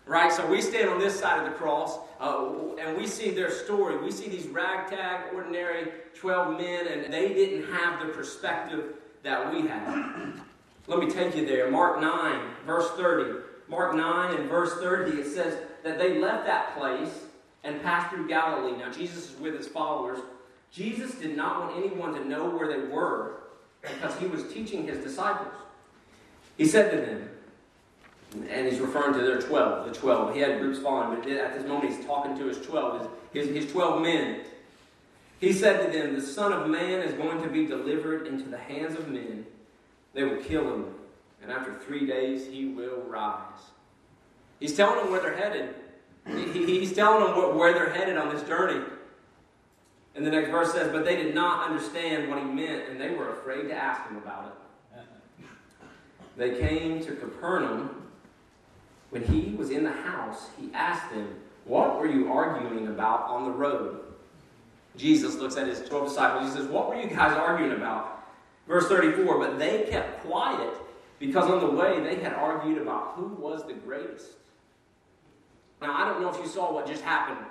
Right? So we stand on this side of the cross uh, and we see their story. We see these ragtag, ordinary 12 men, and they didn't have the perspective that we have. Let me take you there. Mark 9, verse 30. Mark 9 and verse 30, it says that they left that place and passed through Galilee. Now, Jesus is with his followers. Jesus did not want anyone to know where they were because he was teaching his disciples. He said to them, and he's referring to their 12, the 12. He had groups following, but at this moment he's talking to his 12, his, his, his 12 men. He said to them, The Son of Man is going to be delivered into the hands of men. They will kill him, and after three days he will rise. He's telling them where they're headed. He, he's telling them where they're headed on this journey. And the next verse says, But they did not understand what he meant, and they were afraid to ask him about it. They came to Capernaum when he was in the house, he asked them, What were you arguing about on the road? Jesus looks at his 12 disciples. He says, What were you guys arguing about? Verse 34 But they kept quiet because on the way they had argued about who was the greatest. Now, I don't know if you saw what just happened,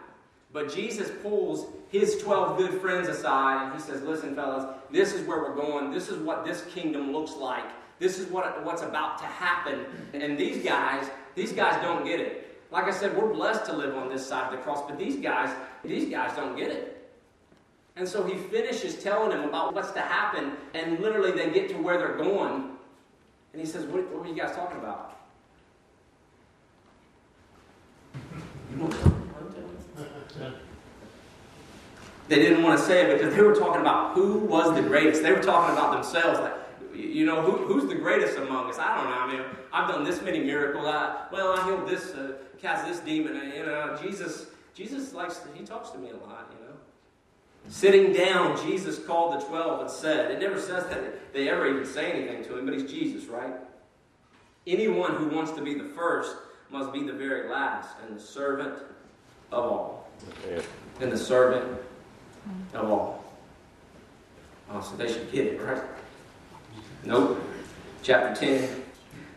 but Jesus pulls his 12 good friends aside and he says, Listen, fellas, this is where we're going. This is what this kingdom looks like. This is what, what's about to happen. And these guys, these guys don't get it. Like I said, we're blessed to live on this side of the cross, but these guys, these guys don't get it. And so he finishes telling them about what's to happen, and literally they get to where they're going. And he says, What, what are you guys talking about? They didn't want to say it because they were talking about who was the greatest. They were talking about themselves, like, you know, who, who's the greatest among us? I don't know. I mean, I've done this many miracles. I, well, I healed this, uh, cast this demon. Uh, you know, Jesus, Jesus likes, to, he talks to me a lot, you know. Sitting down, Jesus called the twelve and said, it never says that they ever even say anything to him, but he's Jesus, right? Anyone who wants to be the first must be the very last and the servant of all. And the servant of all. Oh, so they should get it, right? Nope. Chapter 10,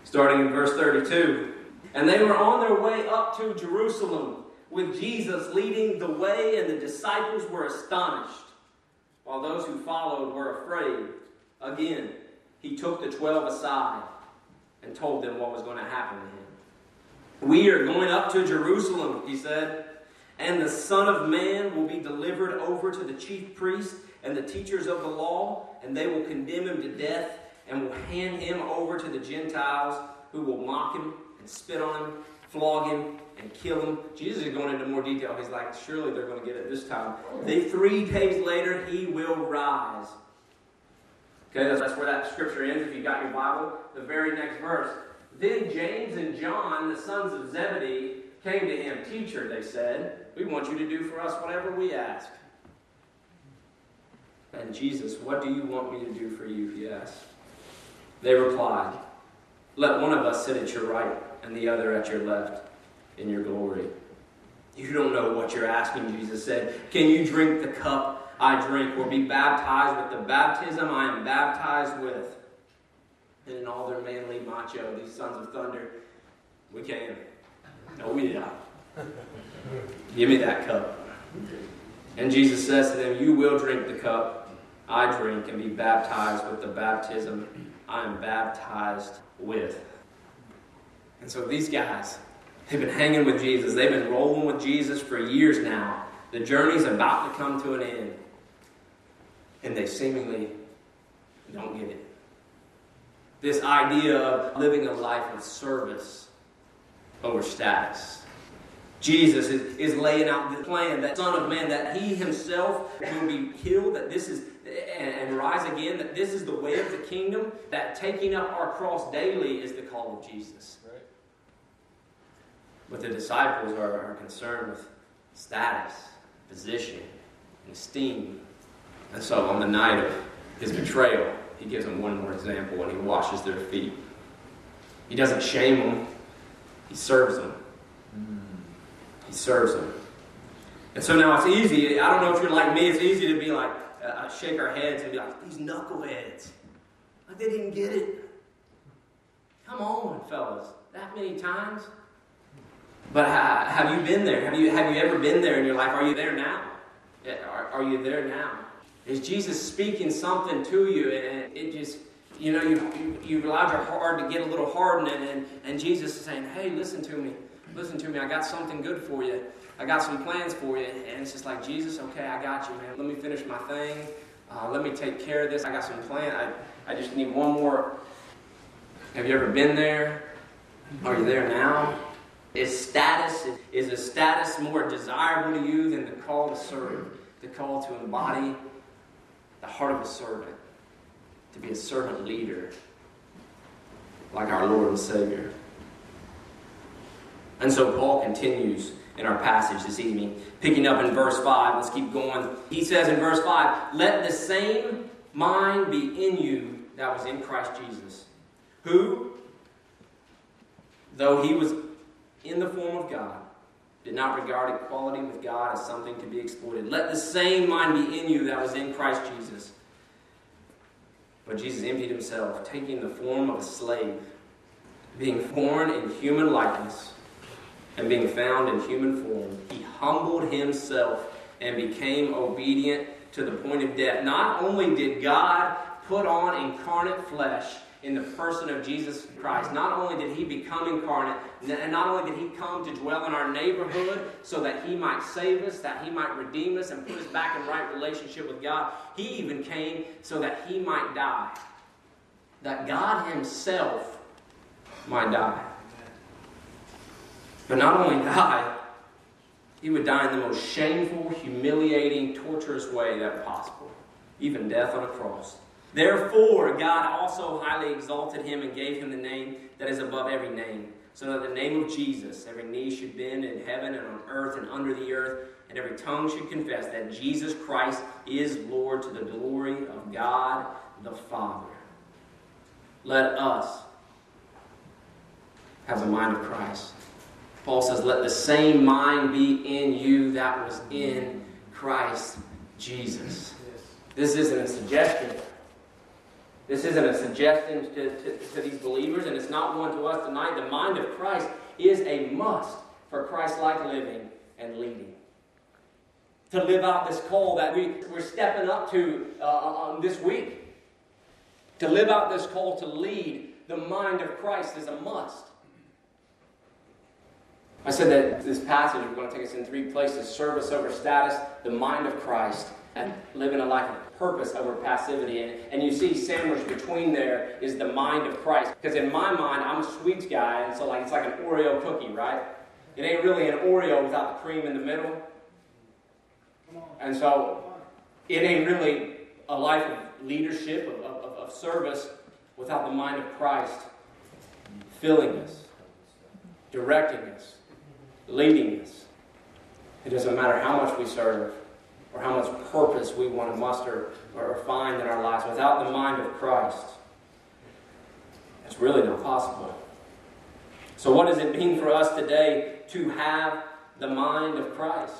starting in verse 32. And they were on their way up to Jerusalem with Jesus leading the way, and the disciples were astonished, while those who followed were afraid. Again, he took the twelve aside and told them what was going to happen to him. We are going up to Jerusalem, he said, and the Son of Man will be delivered over to the chief priests and the teachers of the law, and they will condemn him to death and will hand him over to the Gentiles who will mock him and spit on him, flog him, and kill him. Jesus is going into more detail. He's like, surely they're going to get it this time. Oh. They three days later, he will rise. Okay, that's, where that scripture ends if you got your Bible. The very next verse. Then James and John, the sons of Zebedee, came to him. Teacher, they said, we want you to do for us whatever we ask. And Jesus, what do you want me to do for you? He asked. They replied, Let one of us sit at your right and the other at your left in your glory. You don't know what you're asking, Jesus said. Can you drink the cup I drink or be baptized with the baptism I am baptized with? And in all their manly macho, these sons of thunder, we can. No, we don't. Give me that cup. And Jesus says to them, You will drink the cup I drink and be baptized with the baptism I am baptized with. And so these guys, they've been hanging with Jesus. They've been rolling with Jesus for years now. The journey's about to come to an end. And they seemingly don't get it. This idea of living a life of service over status. Jesus is, is laying out the plan that Son of Man, that He Himself will be killed, that this is and, and, rise again, that this is the way of the kingdom, that taking up our cross daily is the call of Jesus. But the disciples are, are concerned with status, position, and esteem. And so on the night of his betrayal, he gives them one more example when he washes their feet. He doesn't shame them, he serves them. He serves them. And so now it's easy. I don't know if you're like me, it's easy to be like, uh, shake our heads and be like, these knuckleheads. Like they didn't get it. Come on, fellas. That many times? But have you been there? Have you, have you ever been there in your life? Are you there now? Are, are you there now? Is Jesus speaking something to you and it just, you know, you, you, you've allowed your heart to get a little hardened and, and, and Jesus is saying, hey, listen to me. Listen to me. I got something good for you. I got some plans for you. And it's just like, Jesus, okay, I got you, man. Let me finish my thing. Uh, let me take care of this. I got some plan. I, I just need one more. Have you ever been there? Are you there now? Is status is a status more desirable to you than the call to serve, the call to embody the heart of a servant, to be a servant leader, like our Lord and Savior? And so Paul continues in our passage this evening. Picking up in verse 5, let's keep going. He says in verse 5, Let the same mind be in you that was in Christ Jesus, who, though he was in the form of God, did not regard equality with God as something to be exploited. Let the same mind be in you that was in Christ Jesus. But Jesus emptied himself, taking the form of a slave, being born in human likeness and being found in human form, he humbled himself and became obedient to the point of death. Not only did God put on incarnate flesh in the person of Jesus Christ, not only did he become incarnate, and not only did he come to dwell in our neighborhood so that he might save us, that he might redeem us and put us back in right relationship with God, he even came so that he might die. That God himself might die. But not only die, He would die in the most shameful, humiliating, torturous way that possible, even death on a cross. Therefore, God also highly exalted him and gave him the name that is above every name, so that the name of Jesus every knee should bend in heaven and on earth and under the earth, and every tongue should confess that Jesus Christ is Lord to the glory of God the Father. Let us have the mind of Christ. Paul says, Let the same mind be in you that was in Christ Jesus. This isn't a suggestion. This isn't a suggestion to, to, to, these believers, and it's not one to us tonight. The mind of Christ is a must for Christ like living and leading. To live out this call that we, we're stepping up to uh, um, this week. To live out this call to lead, the mind of Christ is a must. I said that this passage is going to take us in three places service over status, the mind of Christ, and living a life of purpose over passivity. And, and you see, sandwiched between there is the mind of Christ. Because in my mind, I'm a sweets guy, and so like it's like an Oreo cookie, right? It ain't really an Oreo without the cream in the middle. And so it ain't really a life of leadership, of, of, of service, without the mind of Christ filling us, directing us leading us. It doesn't matter how much we serve or how much purpose we want to muster or find in our lives without the mind of Christ. It's really not possible. So, what does it mean for us today to have the mind of Christ?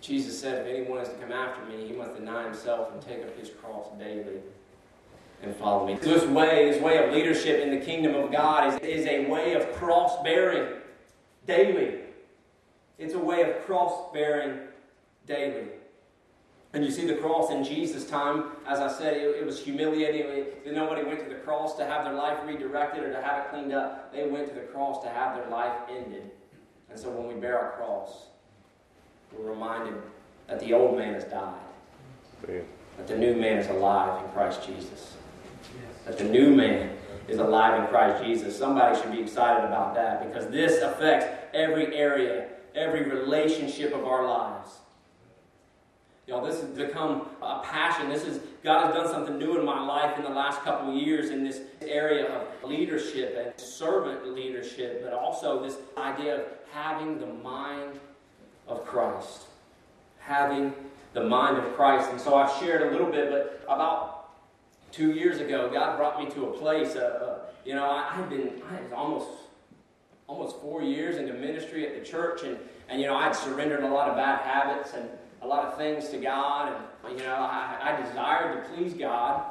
Jesus said, If anyone is to come after me, he must deny himself and take up his cross daily and follow me. This way, this way of leadership in the kingdom of God is, is a way of cross bearing daily. It's a way of cross bearing daily. And you see the cross in Jesus' time, as I said, it, it was humiliating. nobody went to the cross to have their life redirected or to have it cleaned up. They went to the cross to have their life ended. And so when we bear our cross, we're reminded that the old man has died, that the new man is alive in Christ Jesus, that the new man is alive in Christ Jesus. Somebody should be excited about that because this affects every area, every relationship of our lives. You know, this has become a passion. This is God has done something new in my life in the last couple of years in this area of leadership and servant leadership, but also this idea of having the mind of Christ. Having the mind of Christ. And so I've shared a little bit, but about two years ago, God brought me to a place. Uh, you know, I, have been I was almost almost four years into ministry at the church, and and you know, I'd surrendered a lot of bad habits and a lot of things to God, and you know, I, I desired to please God.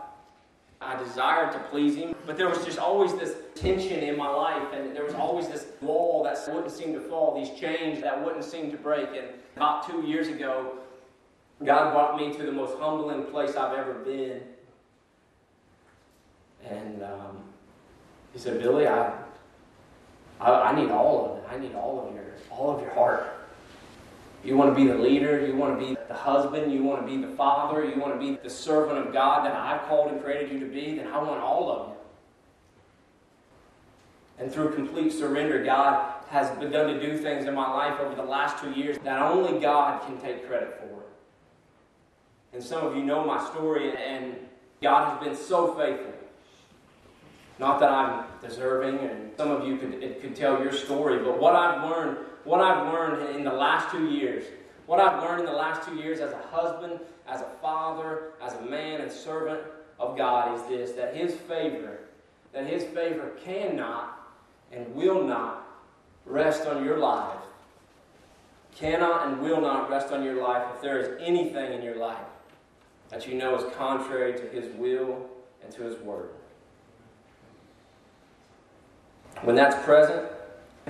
I desired to please Him, but there was just always this tension in my life, and there was always this wall that wouldn't seem to fall, these chains that wouldn't seem to break. And about two years ago, God brought me to the most humbling place I've ever been and um, he said, Billy, I, I, I need all of it. I need all of your, all of your heart. You want to be the leader. You want to be the husband. You want to be the father. You want to be the servant of God that I've called and created you to be. Then I want all of you. And through complete surrender, God has begun to do things in my life over the last two years that only God can take credit for. And some of you know my story, and God has been so faithful. Not that I'm deserving, and some of you could, could tell your story, but what I've learned, what I've learned in the last two years, what I've learned in the last two years as a husband, as a father, as a man and servant of God is this that His favor, that His favor cannot and will not rest on your life. Cannot and will not rest on your life if there is anything in your life that you know is contrary to His will and to His word. When that's present,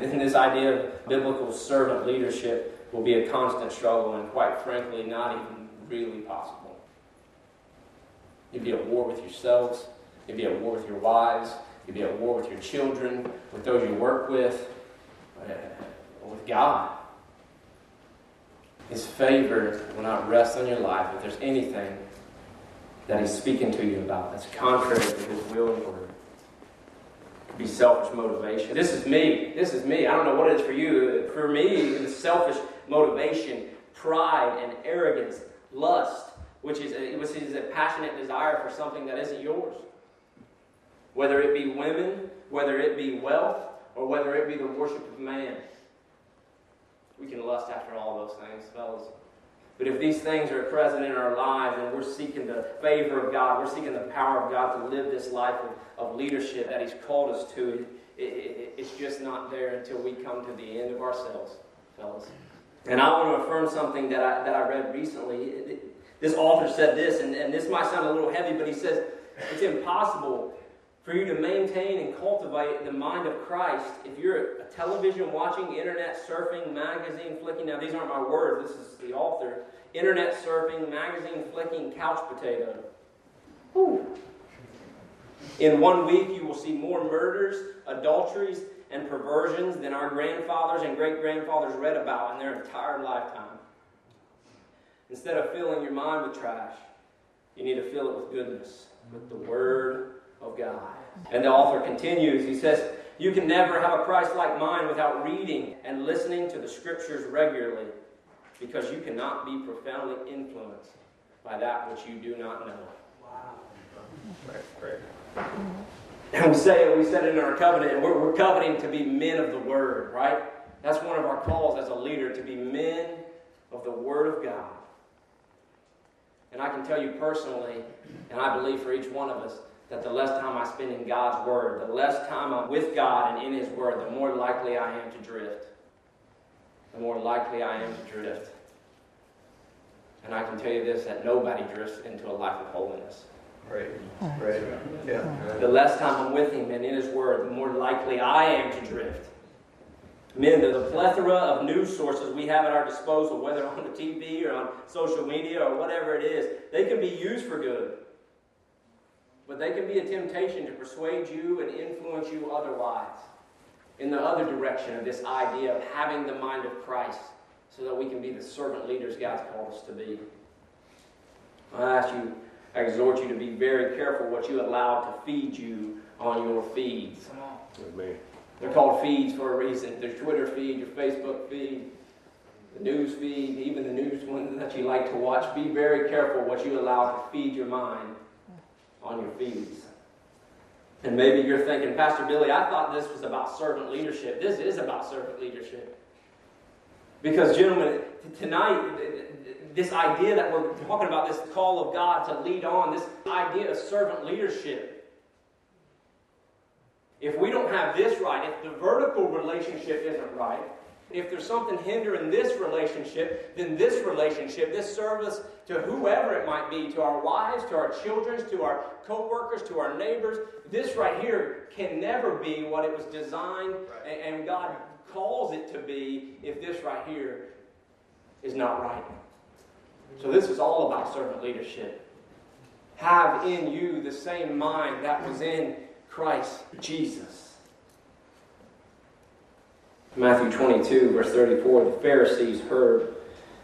then this idea of biblical servant leadership will be a constant struggle and, quite frankly, not even really possible. You'd be at war with yourselves, you'd be at war with your wives, you'd be at war with your children, with those you work with, uh, with God. His favor will not rest on your life if there's anything that He's speaking to you about that's contrary to His will and word. Be selfish motivation. This is me. This is me. I don't know what it is for you. For me, it's selfish motivation, pride, and arrogance, lust, which is a, which is a passionate desire for something that isn't yours. Whether it be women, whether it be wealth, or whether it be the worship of man. We can lust after all those things, fellas. But if these things are present in our lives and we're seeking the favor of God, we're seeking the power of God to live this life of, of leadership that He's called us to, it, it, it's just not there until we come to the end of ourselves, fellas. And I want to affirm something that I, that I read recently. This author said this, and, and this might sound a little heavy, but he says it's impossible for you to maintain and cultivate the mind of Christ if you're a television watching, internet surfing, magazine flicking. Now, these aren't my words, this is the author. Internet surfing, magazine flicking, couch potato. Whew. In one week, you will see more murders, adulteries, and perversions than our grandfathers and great grandfathers read about in their entire lifetime. Instead of filling your mind with trash, you need to fill it with goodness, with the Word of God. And the author continues, he says, You can never have a Christ like mind without reading and listening to the Scriptures regularly, because you cannot be profoundly influenced by that which you do not know. Wow. Right, right. And we say it, we said it in our covenant, we're, we're coveting to be men of the Word, right? That's one of our calls as a leader, to be men of the Word of God. And I can tell you personally, and I believe for each one of us, that the less time I spend in God's Word, the less time I'm with God and in His Word, the more likely I am to drift. The more likely I am to drift. And I can tell you this that nobody drifts into a life of holiness. Right. Right. Yeah. The less time I'm with Him and in His Word, the more likely I am to drift. Men, the plethora of news sources we have at our disposal, whether on the TV or on social media or whatever it is, they can be used for good. But they can be a temptation to persuade you and influence you otherwise, in the other direction of this idea of having the mind of Christ, so that we can be the servant leaders God's called us to be. I ask you, I exhort you to be very careful what you allow to feed you on your feeds. Amen. They're called feeds for a reason. There's Twitter feed, your Facebook feed, the news feed, even the news one that you like to watch. Be very careful what you allow to feed your mind on your feeds. And maybe you're thinking, Pastor Billy, I thought this was about servant leadership. This is about servant leadership. Because, gentlemen, tonight, this idea that we're talking about, this call of God to lead on, this idea of servant leadership, if we don't have this right, if the vertical relationship isn't right, if there's something hindering this relationship, then this relationship, this service to whoever it might be, to our wives, to our children, to our co-workers, to our neighbors, this right here can never be what it was designed right. and God calls it to be if this right here is not right. So this is all about servant leadership. Have in you the same mind that was in Christ Jesus. Matthew 22, verse 34, the Pharisees heard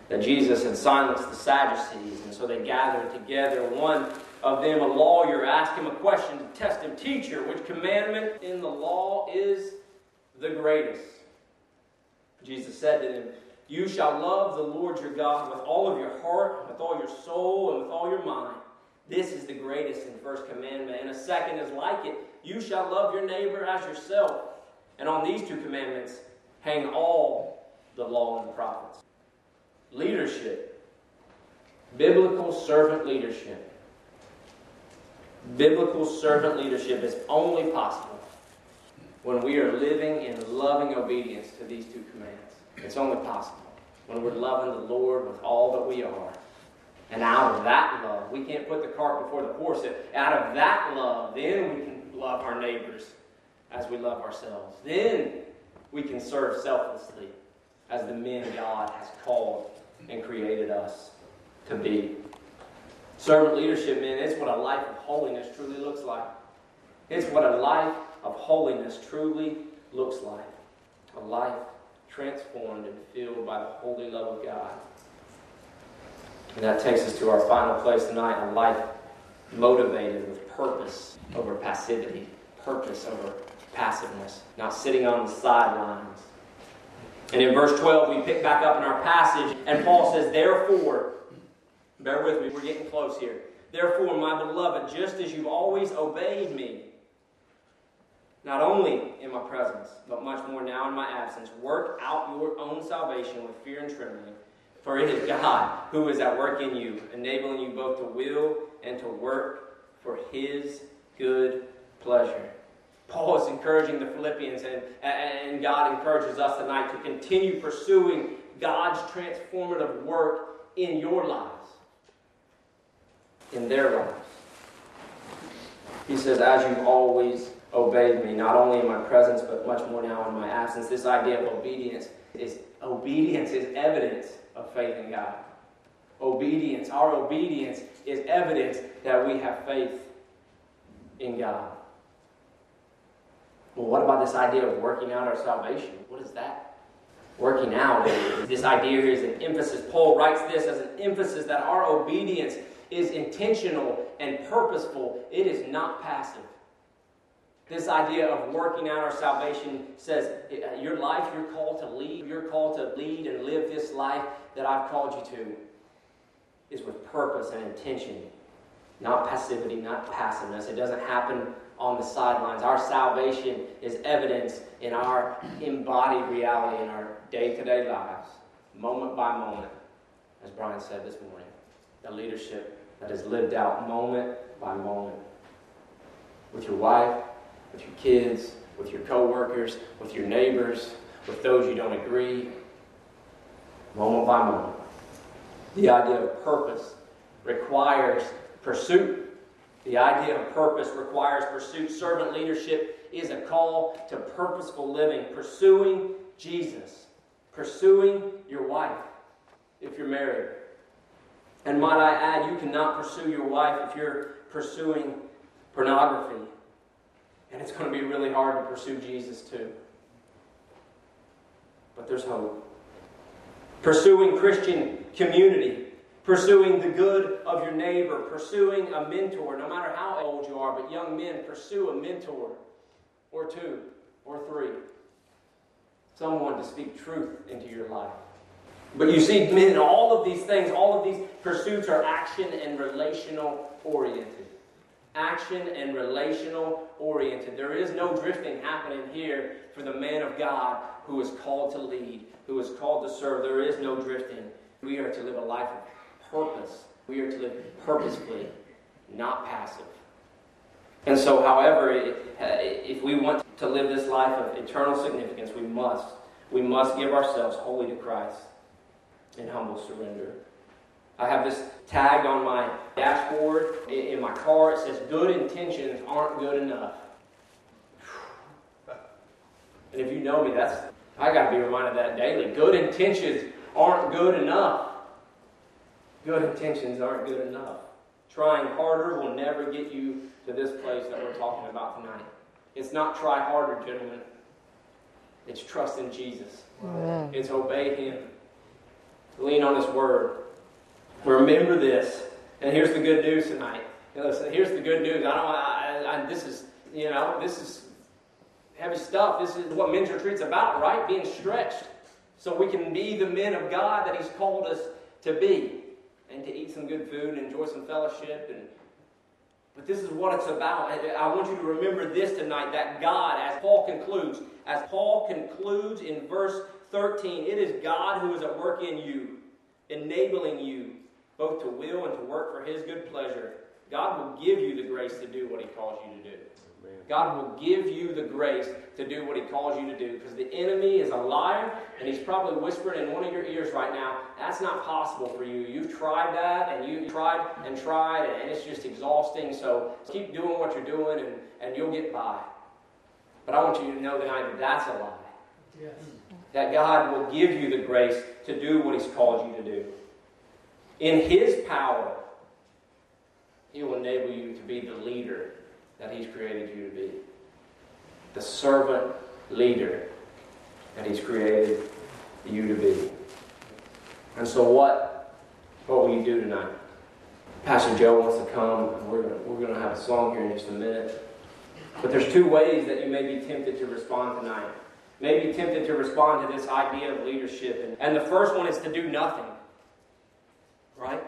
that Jesus had silenced the Sadducees, and so they gathered together. One of them, a lawyer, asked him a question to test him Teacher, which commandment in the law is the greatest? Jesus said to them, You shall love the Lord your God with all of your heart, with all your soul, and with all your mind. This is the greatest and first commandment, and a second is like it. You shall love your neighbor as yourself. And on these two commandments, hang all the law and the prophets. Leadership, biblical servant leadership. Biblical servant leadership is only possible when we are living in loving obedience to these two commands. It's only possible when we're loving the Lord with all that we are. And out of that love, we can't put the cart before the horse. Out of that love, then we can love our neighbors as we love ourselves. Then we can serve selflessly as the men God has called and created us to be. Servant leadership, man, it's what a life of holiness truly looks like. It's what a life of holiness truly looks like. A life transformed and filled by the holy love of God. And that takes us to our final place tonight a life motivated with purpose over passivity. Purpose over passiveness, not sitting on the sidelines. And in verse 12, we pick back up in our passage, and Paul says, Therefore, bear with me, we're getting close here. Therefore, my beloved, just as you've always obeyed me, not only in my presence, but much more now in my absence, work out your own salvation with fear and trembling. For it is God who is at work in you, enabling you both to will and to work for his good pleasure. Paul is encouraging the Philippians, and, and God encourages us tonight to continue pursuing God's transformative work in your lives, in their lives. He says, As you've always obeyed me, not only in my presence, but much more now in my absence. This idea of obedience is obedience is evidence of faith in God. Obedience, our obedience is evidence that we have faith in God. Well, what about this idea of working out our salvation? What is that? Working out. This idea here is an emphasis. Paul writes this as an emphasis that our obedience is intentional and purposeful, it is not passive. This idea of working out our salvation says your life, you're called to lead, you're called to lead and live this life that I've called you to, is with purpose and intention, not passivity, not passiveness. It doesn't happen on the sidelines. Our salvation is evidence in our embodied reality in our day to day lives, moment by moment, as Brian said this morning. The leadership that is lived out moment by moment with your wife, with your kids, with your coworkers, with your neighbors, with those you don't agree, moment by moment. The idea of purpose requires pursuit. The idea of purpose requires pursuit. Servant leadership is a call to purposeful living, pursuing Jesus, pursuing your wife if you're married. And might I add, you cannot pursue your wife if you're pursuing pornography. And it's going to be really hard to pursue Jesus too. But there's hope. Pursuing Christian community, pursuing the good of your neighbor, pursuing a mentor, no matter how old you are, but young men, pursue a mentor or two or three. Someone to speak truth into your life. But you see, men, all of these things, all of these pursuits are action and relational oriented action and relational oriented. There is no drifting happening here for the man of God who is called to lead, who is called to serve. There is no drifting. We are to live a life of purpose. We are to live purposefully, not passive. And so, however, uh, if we want to live this life of eternal significance, we must. We must give ourselves wholly to Christ in humble surrender. I have this tag on my dashboard in my car. It says, Good intentions aren't good enough. And if you know me, that's, I got to be reminded of that daily. Good intentions aren't good enough. Good intentions aren't good enough. Trying harder will never get you to this place that we're talking about tonight. It's not try harder, gentlemen. It's trust in Jesus. It's obey Him. Lean on His Word. Remember this. And here's the good news tonight. Listen, here's the good news. I don't. I, I, this is you know this is heavy stuff. This is what men's retreat's about, right? Being stretched so we can be the men of God that He's called us to be, and to eat some good food and enjoy some fellowship. And but this is what it's about. I want you to remember this tonight. That God, as Paul concludes, as Paul concludes in verse 13, it is God who is at work in you, enabling you both to will and to work for His good pleasure, God will give you the grace to do what He calls you to do. God will give you the grace to do what He calls you to do because the enemy is a liar and he's probably whispering in one of your ears right now, that's not possible for you. You've tried that and you tried and tried and it's just exhausting. So keep doing what you're doing and, and you'll get by. But I want you to know tonight that that's a lie. Yes. That God will give you the grace to do what He's called you to do. In His power, He will enable you to be the leader that He's created you to be. The servant leader that He's created you to be. And so, what, what will you do tonight? Pastor Joe wants to come. We're, going we're going to have a song here in just a minute. But there's two ways that you may be tempted to respond tonight. May be tempted to respond to this idea of leadership. And, and the first one is to do nothing. Right?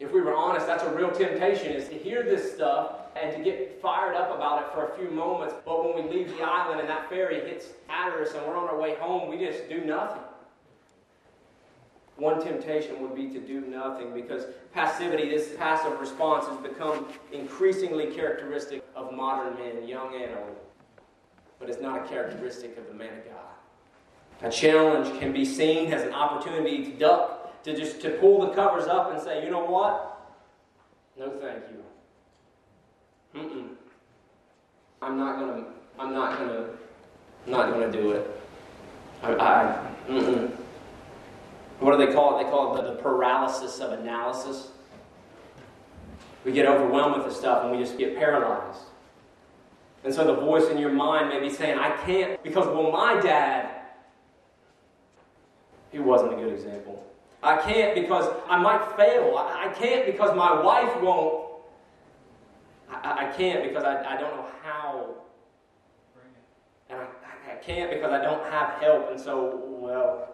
If we were honest, that's a real temptation is to hear this stuff and to get fired up about it for a few moments. But when we leave the island and that ferry hits Hatteras and we're on our way home, we just do nothing. One temptation would be to do nothing because passivity, this passive response, has become increasingly characteristic of modern men, young and old. But it's not a characteristic of the man of God. A challenge can be seen as an opportunity to duck, to just to pull the covers up and say, you know what? No, thank you. Mm-mm. I'm not gonna. I'm not gonna. Not gonna do it. I. I mm-mm. What do they call it? They call it the, the paralysis of analysis. We get overwhelmed with the stuff and we just get paralyzed. And so the voice in your mind may be saying, I can't because, well, my dad, he wasn't a good example. I can't because I might fail. I, I can't because my wife won't. I, I can't because I, I don't know how. And I, I can't because I don't have help. And so, well,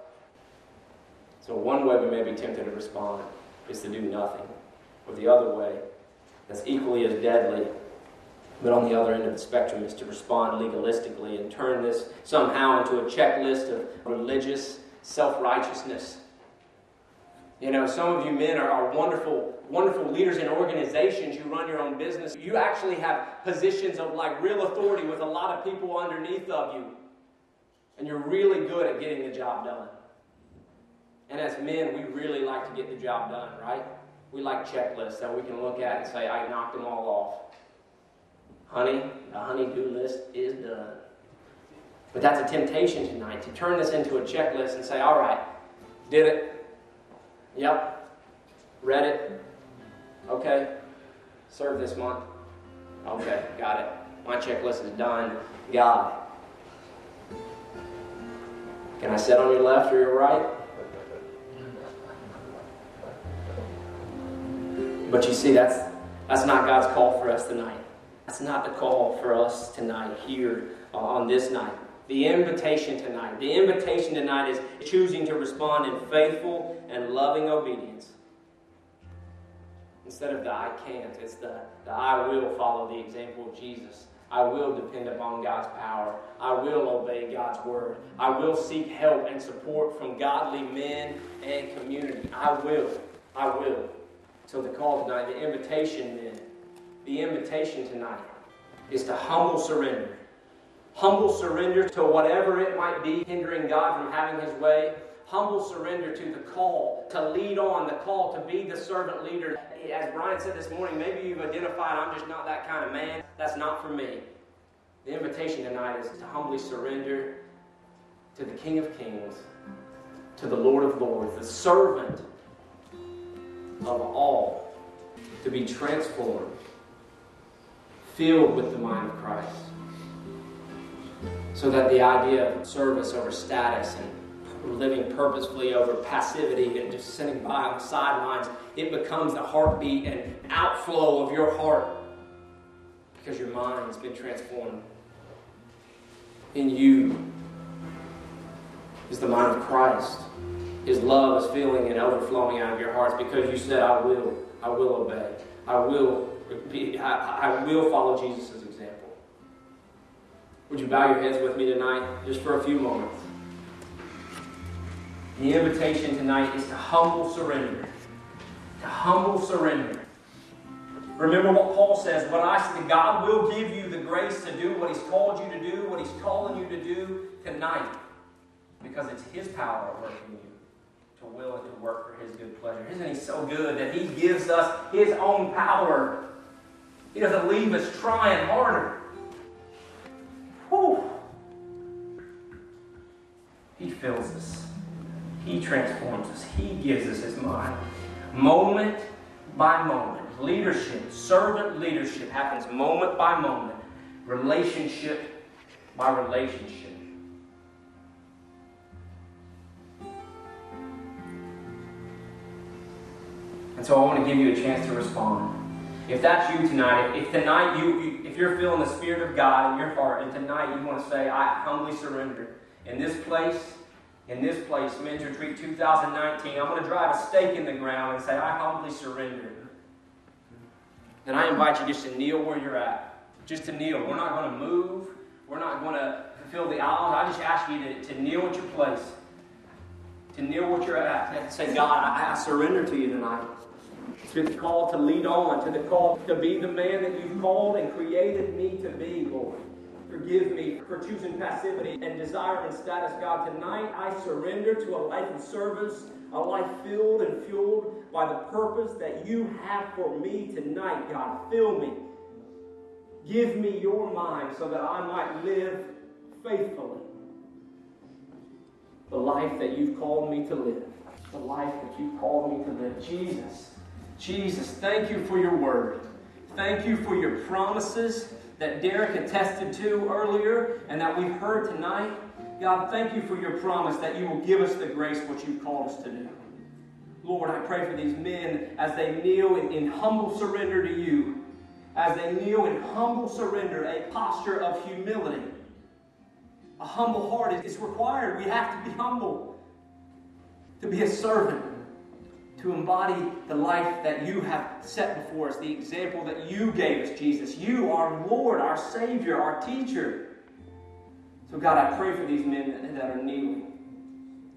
so, one way we may be tempted to respond is to do nothing. Or the other way, that's equally as deadly, but on the other end of the spectrum, is to respond legalistically and turn this somehow into a checklist of religious self righteousness. You know, some of you men are, are, wonderful, wonderful leaders in organizations. You run your own business. You actually have positions of like real authority with a lot of people underneath of you. And you're really good at getting the job done. And as men, we really like to get the job done, right? We like checklists that we can look at and say, I knocked them all off. Honey, the honey-do list is done. But that's a temptation tonight to turn this into a checklist and say, all right, did it. Yep. Read it. Okay. Serve this month. Okay, got it. My checklist is done. God. Can I sit on your left or your right? But you see, that's, that's not God's call for us tonight. That's not the call for us tonight, here uh, on this night. The invitation tonight, the invitation tonight is choosing to respond in faithful and loving obedience. Instead of the I can't, it's the, the I will follow the example of Jesus. I will depend upon God's power. I will obey God's word. I will seek help and support from godly men and community. I will. I will. So the call tonight, the invitation then, the invitation tonight is to humble surrender. Humble surrender to whatever it might be hindering God from having his way. Humble surrender to the call to lead on, the call to be the servant leader. As Brian said this morning, maybe you've identified, I'm just not that kind of man. That's not for me. The invitation tonight is to humbly surrender to the King of Kings, to the Lord of Lords, the servant of all to be transformed, filled with the mind of Christ. So that the idea of service over status and living purposefully over passivity and just sitting by on the sidelines, it becomes the heartbeat and outflow of your heart because your mind's been transformed. In you is the mind of Christ. His love is filling and overflowing out of your hearts because you said, I will, I will obey. I will be, I, I will follow Jesus'. Would you bow your heads with me tonight, just for a few moments? The invitation tonight is to humble surrender. To humble surrender. Remember what Paul says, what I said, God will give you the grace to do what He's called you to do, what He's calling you to do tonight. Because it's His power at work in you to will and to work for His good pleasure. Isn't He so good that He gives us His own power? He doesn't leave us trying harder. Whew. He fills us. He transforms us. He gives us His mind. Moment by moment. Leadership, servant leadership happens moment by moment. Relationship by relationship. And so I want to give you a chance to respond. If that's you tonight, if, tonight you, you, if you're feeling the Spirit of God in your heart, and tonight you want to say, I humbly surrender. In this place, in this place, Men's Retreat 2019, I'm going to drive a stake in the ground and say, I humbly surrender. Then I invite you just to kneel where you're at. Just to kneel. We're not going to move. We're not going to fill the aisles. I just ask you to, to kneel at your place. To kneel where you're at. And say, God, I, I surrender to you tonight. To the call to lead on, to the call to be the man that you've called and created me to be, Lord. Forgive me for choosing passivity and desire and status, God. Tonight I surrender to a life of service, a life filled and fueled by the purpose that you have for me tonight, God. Fill me. Give me your mind so that I might live faithfully the life that you've called me to live. The life that you've called me to live. Jesus, Jesus, thank you for your word. Thank you for your promises that Derek attested to earlier and that we've heard tonight. God, thank you for your promise that you will give us the grace what you've called us to do. Lord, I pray for these men as they kneel in, in humble surrender to you, as they kneel in humble surrender, a posture of humility. A humble heart is required. We have to be humble to be a servant to embody the life that you have set before us, the example that you gave us, Jesus. You, our Lord, our Savior, our teacher. So, God, I pray for these men that are kneeling.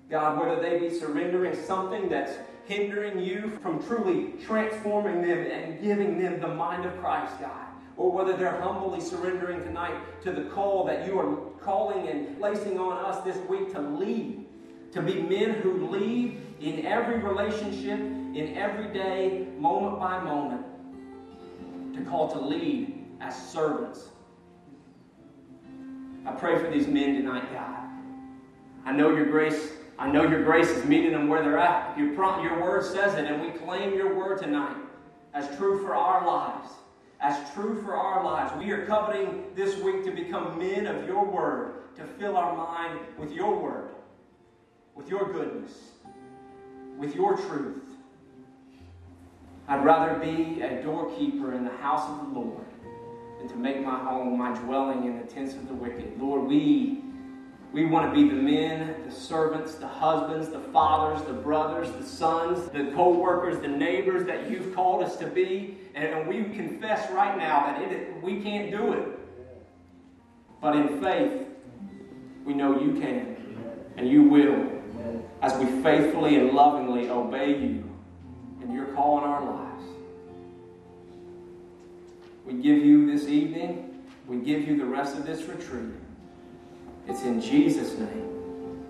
God, whether they be surrendering something that's hindering you from truly transforming them and giving them the mind of Christ, God, or whether they're humbly surrendering tonight to the call that you are calling and placing on us this week to lead, to be men who lead in every relationship, in every day, moment by moment, to call to lead as servants. I pray for these men tonight, God. I know your grace. I know your grace is meeting them where they're at. Your, your word says it, and we claim your word tonight as true for our lives. As true for our lives. We are coveting this week to become men of your word, to fill our mind with your word, with your goodness, with your truth. I'd rather be a doorkeeper in the house of the Lord than to make my home, my dwelling in the tents of the wicked. Lord, we, we want to be the men, the servants, the husbands, the fathers, the brothers, the sons, the co workers, the neighbors that you've called us to be. And, we confess right now that it, we can't do it. But in faith, we know you can and you will as we faithfully and lovingly obey you and your call in our lives. We give you this evening, we give you the rest of this retreat. It's in Jesus' name.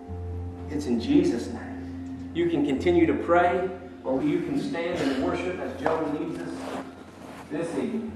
It's in Jesus' name. You can continue to pray, or you can stand and worship as Joe leads us this evening.